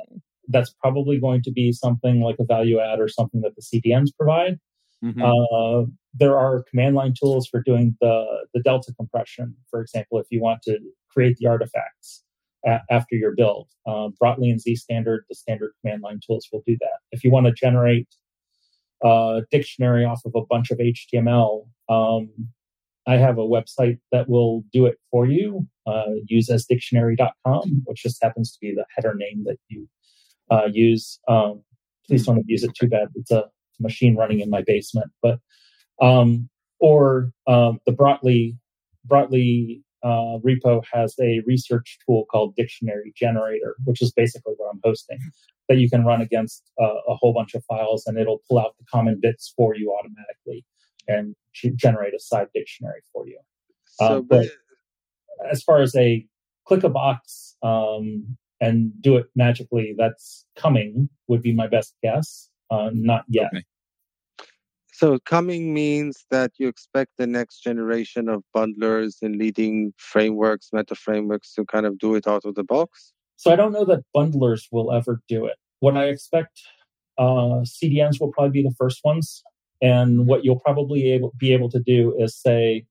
that's probably going to be something like a value add or something that the CDNs provide. Mm-hmm. Uh, there are command line tools for doing the, the delta compression, for example, if you want to create the artifacts a- after your build. Uh, Brotli and Zstandard, the standard command line tools will do that. If you want to generate a dictionary off of a bunch of HTML, um, I have a website that will do it for you. Uh, useasdictionary.com, which just happens to be the header name that you uh, use. Um, please don't abuse it too bad. It's a machine running in my basement, but um, or um, the Brotli Brotli uh, repo has a research tool called Dictionary Generator, which is basically what I'm hosting, that you can run against uh, a whole bunch of files, and it'll pull out the common bits for you automatically and generate a side dictionary for you. So, um, but as far as a click a box um, and do it magically, that's coming would be my best guess. Uh, not yet. Okay. So coming means that you expect the next generation of bundlers and leading frameworks, meta frameworks to kind of do it out of the box? So I don't know that bundlers will ever do it. What I expect, uh, CDNs will probably be the first ones and what you'll probably able, be able to do is say,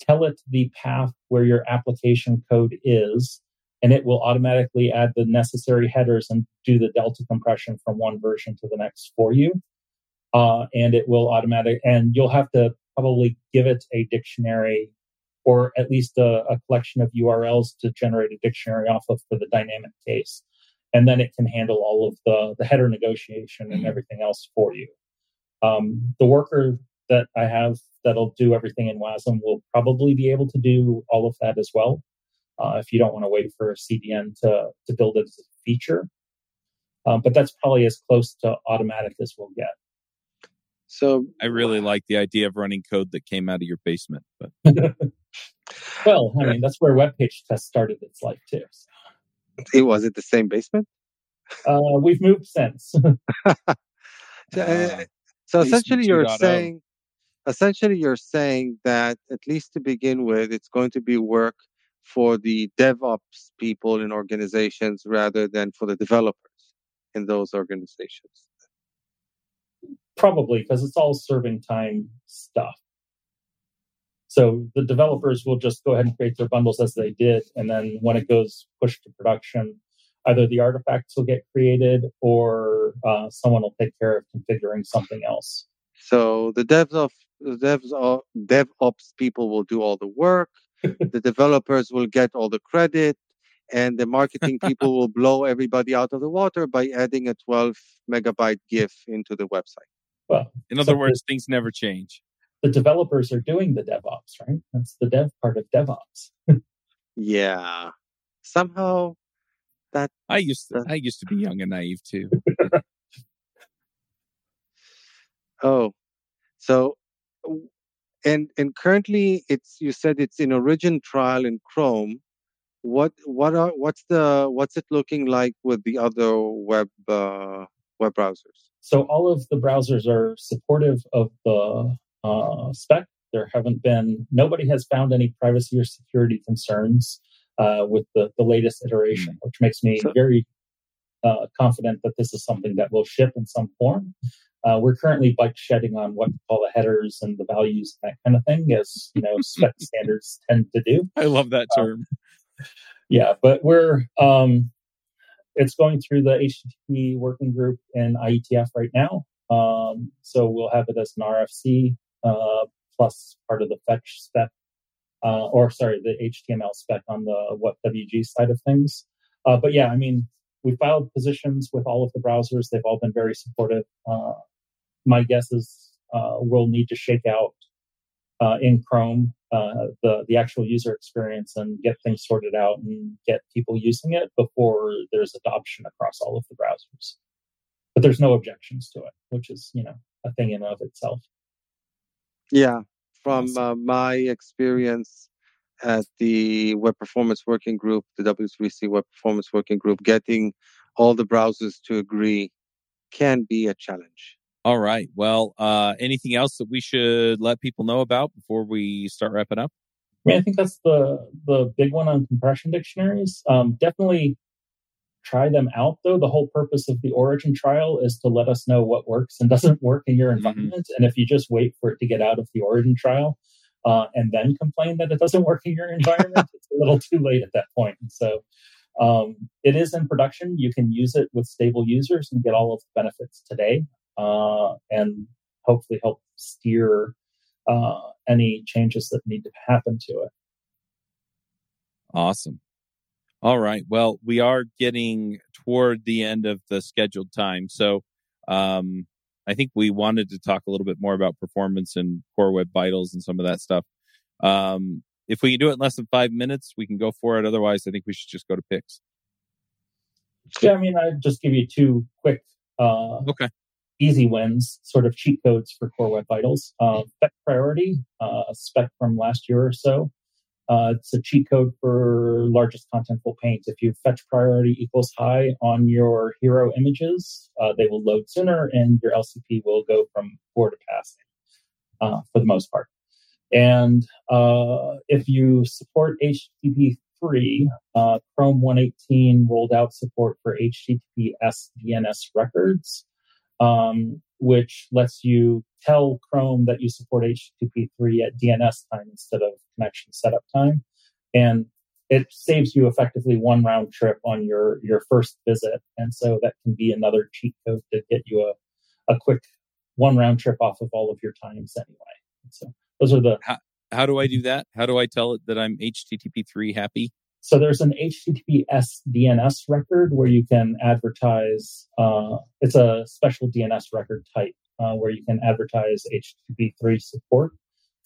tell it the path where your application code is, and it will automatically add the necessary headers and do the delta compression from one version to the next for you. Uh, and it will automatic, and you'll have to probably give it a dictionary or at least a, a collection of URLs to generate a dictionary off of for the dynamic case. And then it can handle all of the, the header negotiation and mm-hmm. everything else for you. Um, the worker that I have that'll do everything in WASM will probably be able to do all of that as well. Uh, if you don't want to wait for a CDN to, to build it as a feature. Um, but that's probably as close to automatic as we'll get. So I really like the idea of running code that came out of your basement. But well, I mean that's where WebPageTest started its life too. So. It was it the same basement? Uh, we've moved since. uh, So essentially, you're saying, essentially, you're saying that at least to begin with, it's going to be work for the DevOps people in organizations rather than for the developers in those organizations. Probably because it's all serving time stuff. So the developers will just go ahead and create their bundles as they did, and then when it goes pushed to production, either the artifacts will get created or uh, someone will take care of configuring something else. So the devs of the devs of DevOps people will do all the work. the developers will get all the credit, and the marketing people will blow everybody out of the water by adding a 12 megabyte GIF into the website. Well, in other words, things never change. The developers are doing the DevOps, right? That's the dev part of DevOps. yeah. Somehow that I used to, I used to be young and naive too. oh, so and and currently it's you said it's in origin trial in Chrome. What what are what's the what's it looking like with the other web uh, web browsers? So all of the browsers are supportive of the uh, spec. There haven't been nobody has found any privacy or security concerns uh, with the, the latest iteration, mm. which makes me very uh, confident that this is something that will ship in some form. Uh, we're currently bike shedding on what we call the headers and the values, and that kind of thing, as you know, spec standards tend to do. I love that um, term. yeah, but we're um, it's going through the HTTP working group in IETF right now. Um, so we'll have it as an RFC uh, plus part of the fetch spec uh, or sorry, the HTML spec on the WHATWG side of things. Uh, but yeah, I mean, we filed positions with all of the browsers. They've all been very supportive. Uh, my guess is uh, we'll need to shake out uh, in Chrome uh, the the actual user experience and get things sorted out and get people using it before there's adoption across all of the browsers. But there's no objections to it, which is you know a thing in of itself. Yeah, from uh, my experience at the Web Performance Working Group, the W3C Web Performance Working Group, getting all the browsers to agree can be a challenge. All right. Well, uh, anything else that we should let people know about before we start wrapping up? I mean, I think that's the the big one on compression dictionaries. Um, definitely try them out though the whole purpose of the origin trial is to let us know what works and doesn't work in your mm-hmm. environment mm-hmm. and if you just wait for it to get out of the origin trial uh, and then complain that it doesn't work in your environment it's a little too late at that point and so um, it is in production you can use it with stable users and get all of the benefits today uh, and hopefully help steer uh, any changes that need to happen to it awesome all right. Well, we are getting toward the end of the scheduled time. So, um, I think we wanted to talk a little bit more about performance and core web vitals and some of that stuff. Um, if we can do it in less than five minutes, we can go for it. Otherwise, I think we should just go to picks. Yeah, I mean, I'd just give you two quick, uh, okay, easy wins, sort of cheat codes for core web vitals. Uh, fetch priority, uh, spec from last year or so. Uh, it's a cheat code for largest contentful paint. If you fetch priority equals high on your hero images, uh, they will load sooner and your LCP will go from poor to passing uh, for the most part. And uh, if you support HTTP 3, uh, Chrome 118 rolled out support for HTTPS DNS records. Um, which lets you tell Chrome that you support HTTP3 at DNS time instead of connection setup time. And it saves you effectively one round trip on your, your first visit. And so that can be another cheat code to get you a, a quick one round trip off of all of your times anyway. So those are the. How, how do I do that? How do I tell it that I'm HTTP3 happy? So there's an HTTPS DNS record where you can advertise. Uh, it's a special DNS record type uh, where you can advertise HTTP3 support.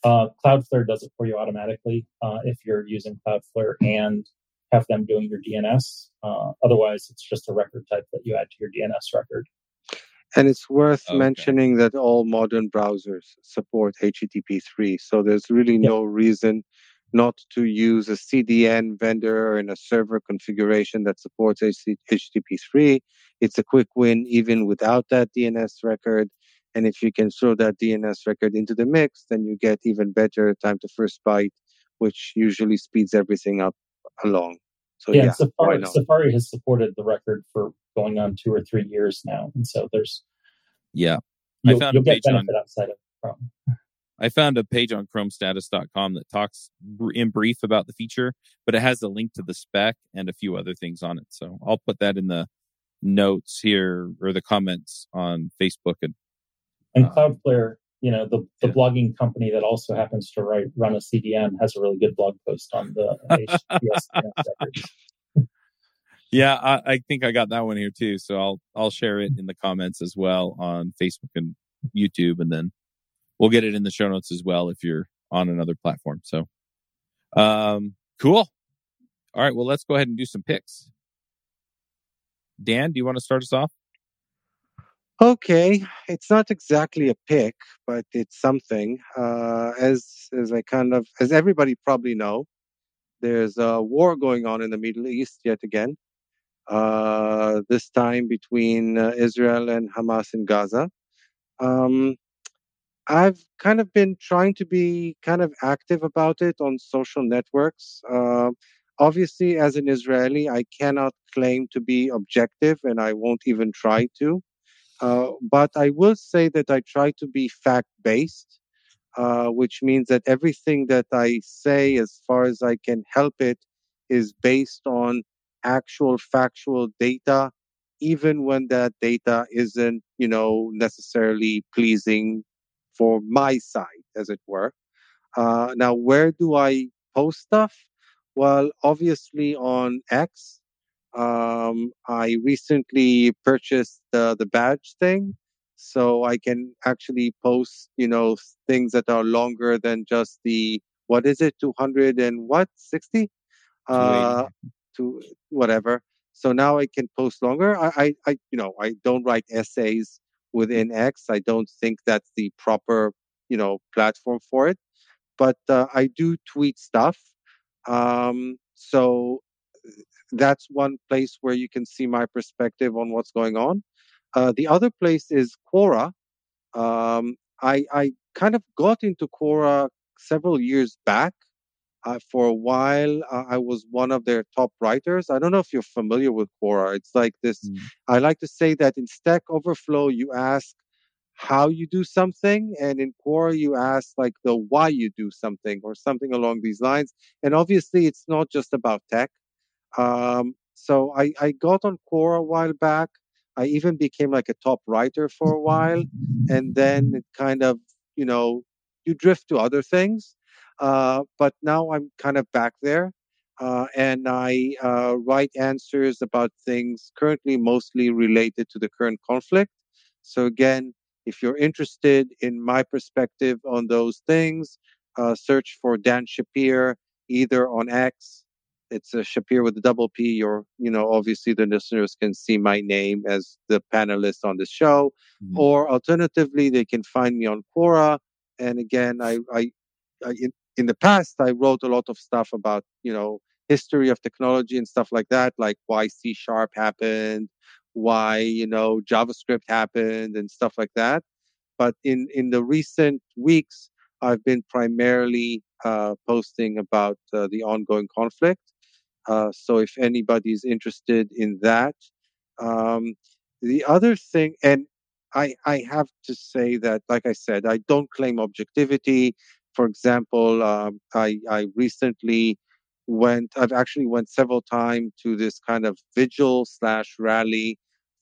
Uh, Cloudflare does it for you automatically uh, if you're using Cloudflare and have them doing your DNS. Uh, otherwise, it's just a record type that you add to your DNS record. And it's worth okay. mentioning that all modern browsers support HTTP3, so there's really yep. no reason not to use a CDN vendor and a server configuration that supports HTTP3. It's a quick win even without that DNS record. And if you can throw that DNS record into the mix, then you get even better time to first byte, which usually speeds everything up along. So yeah, yeah, Safari. Safari has supported the record for going on two or three years now, and so there's Yeah. I you'll, found you'll a get page on- benefit outside of Chrome. I found a page on chromestatus.com that talks in brief about the feature, but it has a link to the spec and a few other things on it. So I'll put that in the notes here or the comments on Facebook and And Uh, Cloudflare, you know, the, the yeah. blogging company that also happens to write run a CDN has a really good blog post on the HTTPS Yeah, I, I think I got that one here too. So I'll I'll share it in the comments as well on Facebook and YouTube, and then we'll get it in the show notes as well if you're on another platform. So, um, cool. All right, well, let's go ahead and do some picks. Dan, do you want to start us off? Okay, it's not exactly a pick, but it's something. Uh, as as I kind of as everybody probably know, there's a war going on in the Middle East yet again. Uh, this time between uh, Israel and Hamas in Gaza. Um, I've kind of been trying to be kind of active about it on social networks. Uh, obviously, as an Israeli, I cannot claim to be objective, and I won't even try to. Uh, but I will say that I try to be fact based, uh, which means that everything that I say, as far as I can help it, is based on actual factual data, even when that data isn't, you know, necessarily pleasing for my side, as it were. Uh, now, where do I post stuff? Well, obviously on X. Um, I recently purchased the, the badge thing, so I can actually post, you know, things that are longer than just the what is it, two hundred and what sixty, uh, to whatever. So now I can post longer. I, I, I, you know, I don't write essays within X. I don't think that's the proper, you know, platform for it. But uh, I do tweet stuff. Um, so that's one place where you can see my perspective on what's going on. Uh, the other place is Quora. Um, I, I kind of got into Quora several years back. Uh, for a while, uh, I was one of their top writers. I don't know if you're familiar with Quora. It's like this. Mm. I like to say that in Stack Overflow, you ask how you do something, and in Quora, you ask like the why you do something or something along these lines. And obviously, it's not just about tech. Um, so I, I got on Quora a while back. I even became like a top writer for a while, and then it kind of, you know, you drift to other things. Uh, but now I'm kind of back there, uh, and I uh, write answers about things currently mostly related to the current conflict. So again, if you're interested in my perspective on those things, uh, search for Dan Shappir either on X. It's a Shappir with a double P, or you know, obviously the listeners can see my name as the panelist on the show, Mhm. or alternatively, they can find me on Quora. And again, I, I, I in, the past, I wrote a lot of stuff about you know history of technology and stuff like that, like why C sharp happened, why you know JavaScript happened, and stuff like that. But in in the recent weeks, I've been primarily uh, posting about uh, the ongoing conflict. Uh, so if anybody's interested in that, um, the other thing, and I I have to say that, like I said, I don't claim objectivity. For example, um, I I recently went. I've actually went several times to this kind of vigil slash rally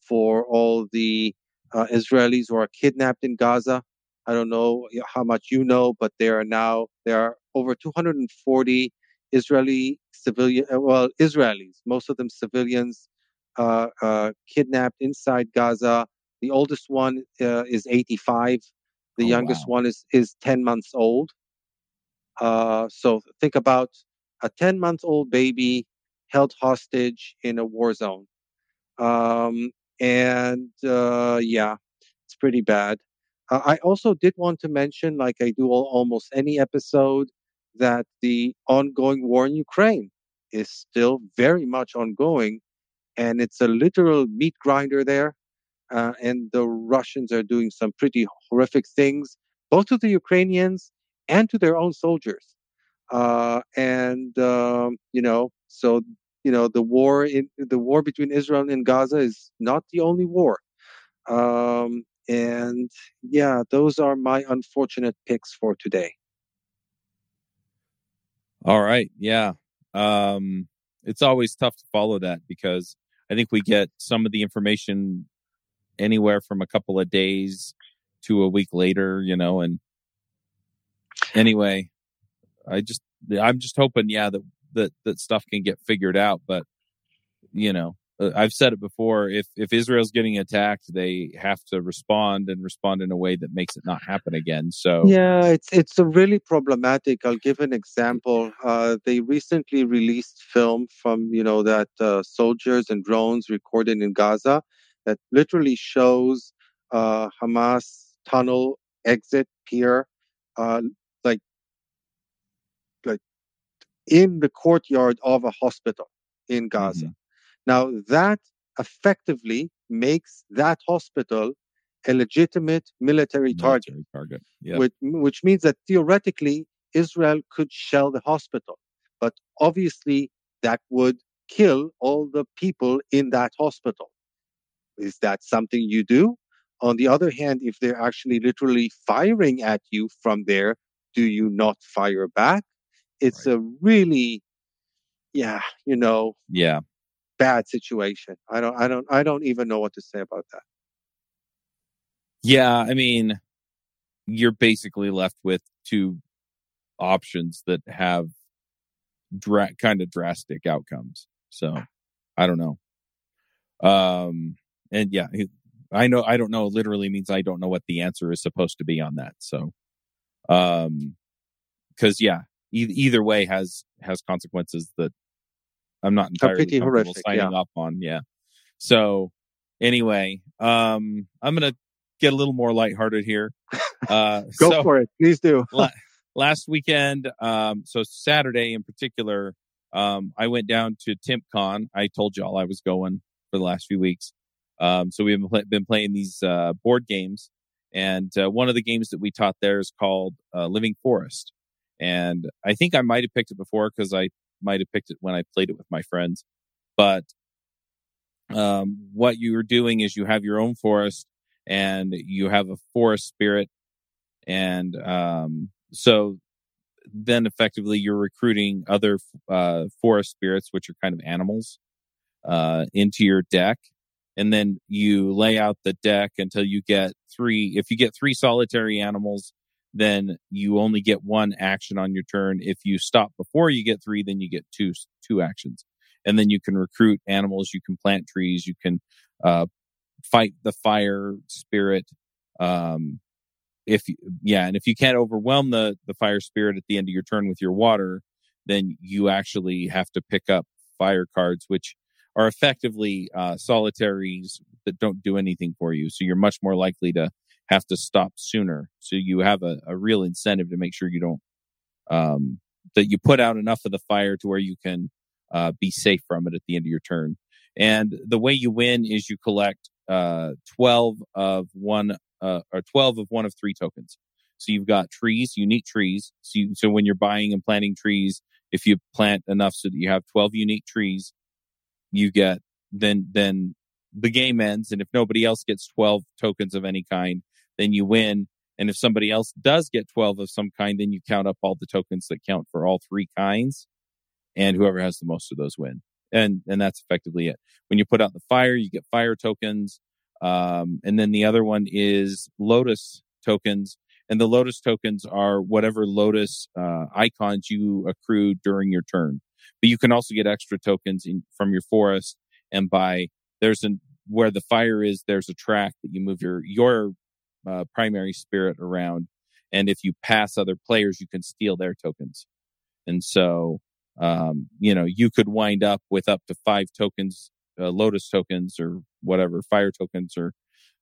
for all the uh, Israelis who are kidnapped in Gaza. I don't know how much you know, but there are now there are over 240 Israeli civilian, uh, well, Israelis, most of them civilians, uh, uh, kidnapped inside Gaza. The oldest one uh, is 85. The Oh, youngest wow. one is is 10 months old. Uh, so think about a 10 month old baby held hostage in a war zone. Um, and uh, yeah, it's pretty bad. Uh, I also did want to mention, like I do al- almost any episode, that the ongoing war in Ukraine is still very much ongoing, and it's a literal meat grinder there. uh, and the Russians are doing some pretty horrific things, both to the Ukrainians and to their own soldiers. Uh, and um, you know, so you know, the war in the war between Israel and Gaza is not the only war. Um, and yeah, those are my unfortunate picks for today. All right. Yeah. Um, it's always tough to follow that because I think we get some of the information anywhere from a couple of days to a week later, you know, and anyway, I just, I'm just hoping, yeah, that, that, that stuff can get figured out, but you know, uh, I've said it before. If if Israel's getting attacked, they have to respond and respond in a way that makes it not happen again. So yeah, it's it's a really problematic. I'll give an example. Uh, they recently released film from you know that uh, soldiers and drones recorded in Gaza that literally shows uh, Hamas tunnel exit pier, uh, like like in the courtyard of a hospital in Gaza. Mm-hmm. Now, that effectively makes that hospital a legitimate military, military target, target. Yep. Which, which means that theoretically Israel could shell the hospital. But obviously, that would kill all the people in that hospital. Is that something you do? On the other hand, if they're actually literally firing at you from there, do you not fire back? It's right. a really, yeah, you know, yeah, bad situation. I don't, I don't, I don't even know what to say about that. Yeah, I mean, you're basically left with two options that have dra- kind of drastic outcomes. So, I don't know. Um, and yeah, I know, I don't know literally means I don't know what the answer is supposed to be on that. So, um, cause yeah, e- either way has, has consequences that I'm not entirely pretty horrific, signing yeah. up on. Yeah. So anyway, um, I'm gonna get a little more lighthearted here. Uh, Go so, for it, please do. la- last weekend, um, so Saturday in particular, um, I went down to TimpCon. I told y'all I was going for the last few weeks. Um, so we've been playing these uh, board games, and uh, one of the games that we taught there is called uh, Living Forest. And I think I might have picked it before because I might have picked it when I played it with my friends. But um, what you are doing is you have your own forest and you have a forest spirit. And um, so then effectively you're recruiting other uh, forest spirits, which are kind of animals, uh, into your deck. And then you lay out the deck until you get three. If you get three solitary animals, then you only get one action on your turn. If you stop before you get three, then you get two two actions, and then you can recruit animals. You can plant trees. You can uh, fight the fire spirit. Um, if yeah, and if you can't overwhelm the the fire spirit at the end of your turn with your water, then you actually have to pick up fire cards, which are effectively uh, solitaries that don't do anything for you. So you're much more likely to have to stop sooner. So you have a, a real incentive to make sure you don't, um, that you put out enough of the fire to where you can, uh, be safe from it at the end of your turn. And the way you win is you collect, uh, 12 of one, uh, or 12 of one of three tokens. So you've got trees, unique trees. So, you, so when you're buying and planting trees, if you plant enough so that you have 12 unique trees, you get, then, then the game ends. And if nobody else gets 12 tokens of any kind, then you win. And if somebody else does get 12 of some kind, then you count up all the tokens that count for all three kinds. And whoever has the most of those win. And, and that's effectively it. When you put out the fire, you get fire tokens. Um, and then the other one is lotus tokens. And the lotus tokens are whatever lotus, uh, icons you accrue during your turn. But you can also get extra tokens in, from your forest and by there's an, where the fire is, there's a track that you move your, your uh, primary spirit around. And if you pass other players, you can steal their tokens. And so, um, you know, you could wind up with up to five tokens, uh, Lotus tokens or whatever, fire tokens or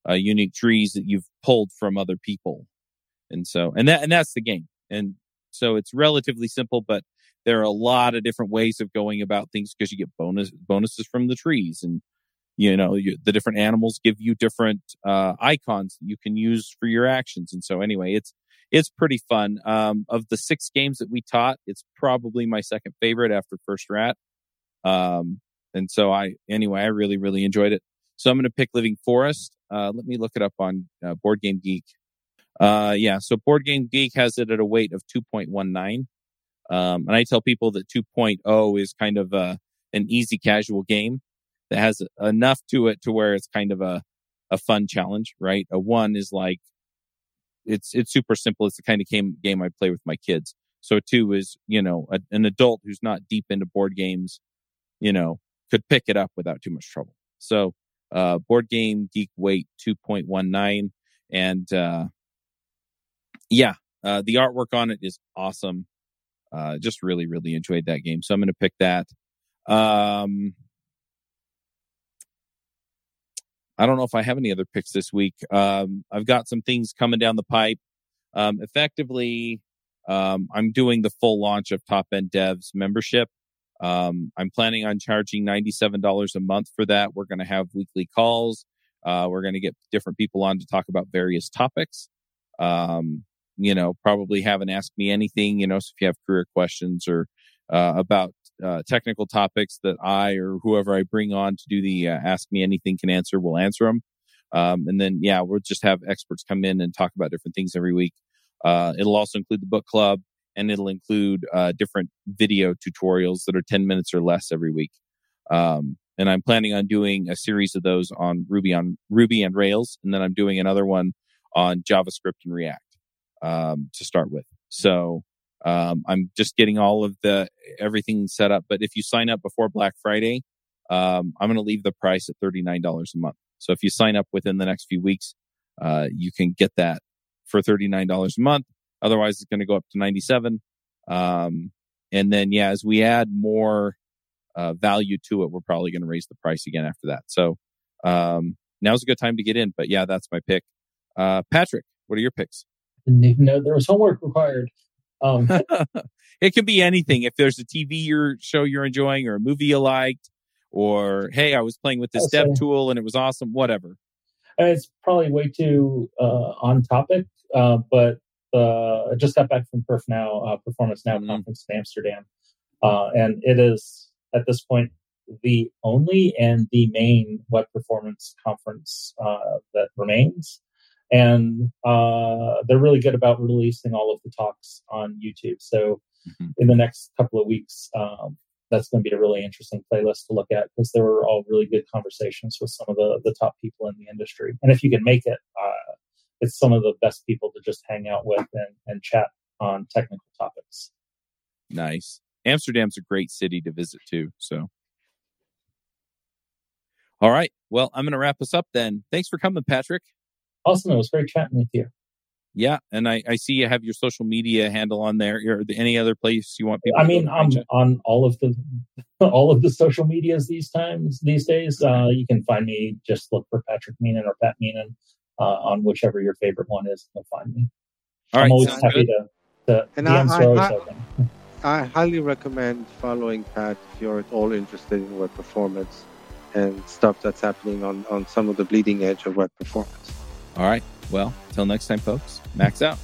uh, unique trees that you've pulled from other people. And so, and that, and that's the game. And so it's relatively simple, but there are a lot of different ways of going about things because you get bonus bonuses from the trees and you know, you, the different animals give you different uh, icons that you can use for your actions. And so, anyway, it's it's pretty fun. Um, of the six games that we taught, it's probably my second favorite after First Rat. Um, and so, I anyway, I really really enjoyed it. So I'm going to pick Living Forest. Uh, let me look it up on uh, Board Game Geek. Uh, yeah, so Board Game Geek has it at a weight of 2.19. Um, and I tell people that 2.0 is kind of a, an easy casual game that has enough to it to where it's kind of a, a fun challenge, right? A one is like, it's, it's super simple. It's the kind of game, game I play with my kids. So two is, you know, a, an adult who's not deep into board games, you know, could pick it up without too much trouble. So, uh, board game geek weight 2.19 and, uh, yeah, uh, the artwork on it is awesome. Uh, just really, really enjoyed that game. So I'm going to pick that. Um, I don't know if I have any other picks this week. Um, I've got some things coming down the pipe. Um, effectively, um, I'm doing the full launch of Top End Devs membership. Um, I'm planning on charging $97 a month for that. We're going to have weekly calls. Uh, we're going to get different people on to talk about various topics. Um, you know, probably have an ask me anything, you know, so if you have career questions or uh, about uh, technical topics that I or whoever I bring on to do the uh, ask me anything can answer, we'll answer them. Um, and then, yeah, we'll just have experts come in and talk about different things every week. Uh, it'll also include the book club and it'll include uh, different video tutorials that are 10 minutes or less every week. Um, and I'm planning on doing a series of those on Ruby on Ruby and Rails, and then I'm doing another one on JavaScript and React um, to start with. So um, I'm just getting all of the everything set up. But if you sign up before Black Friday, um, I'm going to leave the price at $39 a month. So if you sign up within the next few weeks, uh, you can get that for $39 a month. Otherwise, it's going to go up to 97. Um, and then, yeah, as we add more uh, value to it, we're probably going to raise the price again after that. So um, now's a good time to get in. But yeah, that's my pick. Uh, Patrick, what are your picks? know there was homework required. Um, it can be anything. If there's a TV show you're enjoying or a movie you liked, or hey, I was playing with this dev tool and it was awesome, whatever. It's probably way too uh, on topic, uh, but uh, I just got back from Perf Now, uh, Performance Now mm-hmm. conference in Amsterdam, uh, and it is at this point the only and the main web performance conference uh, that remains and uh, they're really good about releasing all of the talks on YouTube. So mm-hmm. in the next couple of weeks, um, that's going to be a really interesting playlist to look at because there were all really good conversations with some of the the top people in the industry. And if you can make it, uh, it's some of the best people to just hang out with and, and chat on technical topics. Nice. Amsterdam's a great city to visit too. So. All right. Well, I'm going to wrap us up then. Thanks for coming, Patrick. Awesome. It was great chatting with you. Yeah, and I, I see you have your social media handle on there. Or any other place you want people? I mean, I'm on all of the all of the social medias these times these days. Uh, you can find me. Just look for Patrick Meenan or Pat Meenan uh, on whichever your favorite one is. You'll find me. All I'm right, always happy good. to. to and I, I, I, highly recommend following Pat if you're at all interested in web performance and stuff that's happening on on some of the bleeding edge of web performance. All right. Well, till next time, folks, max out.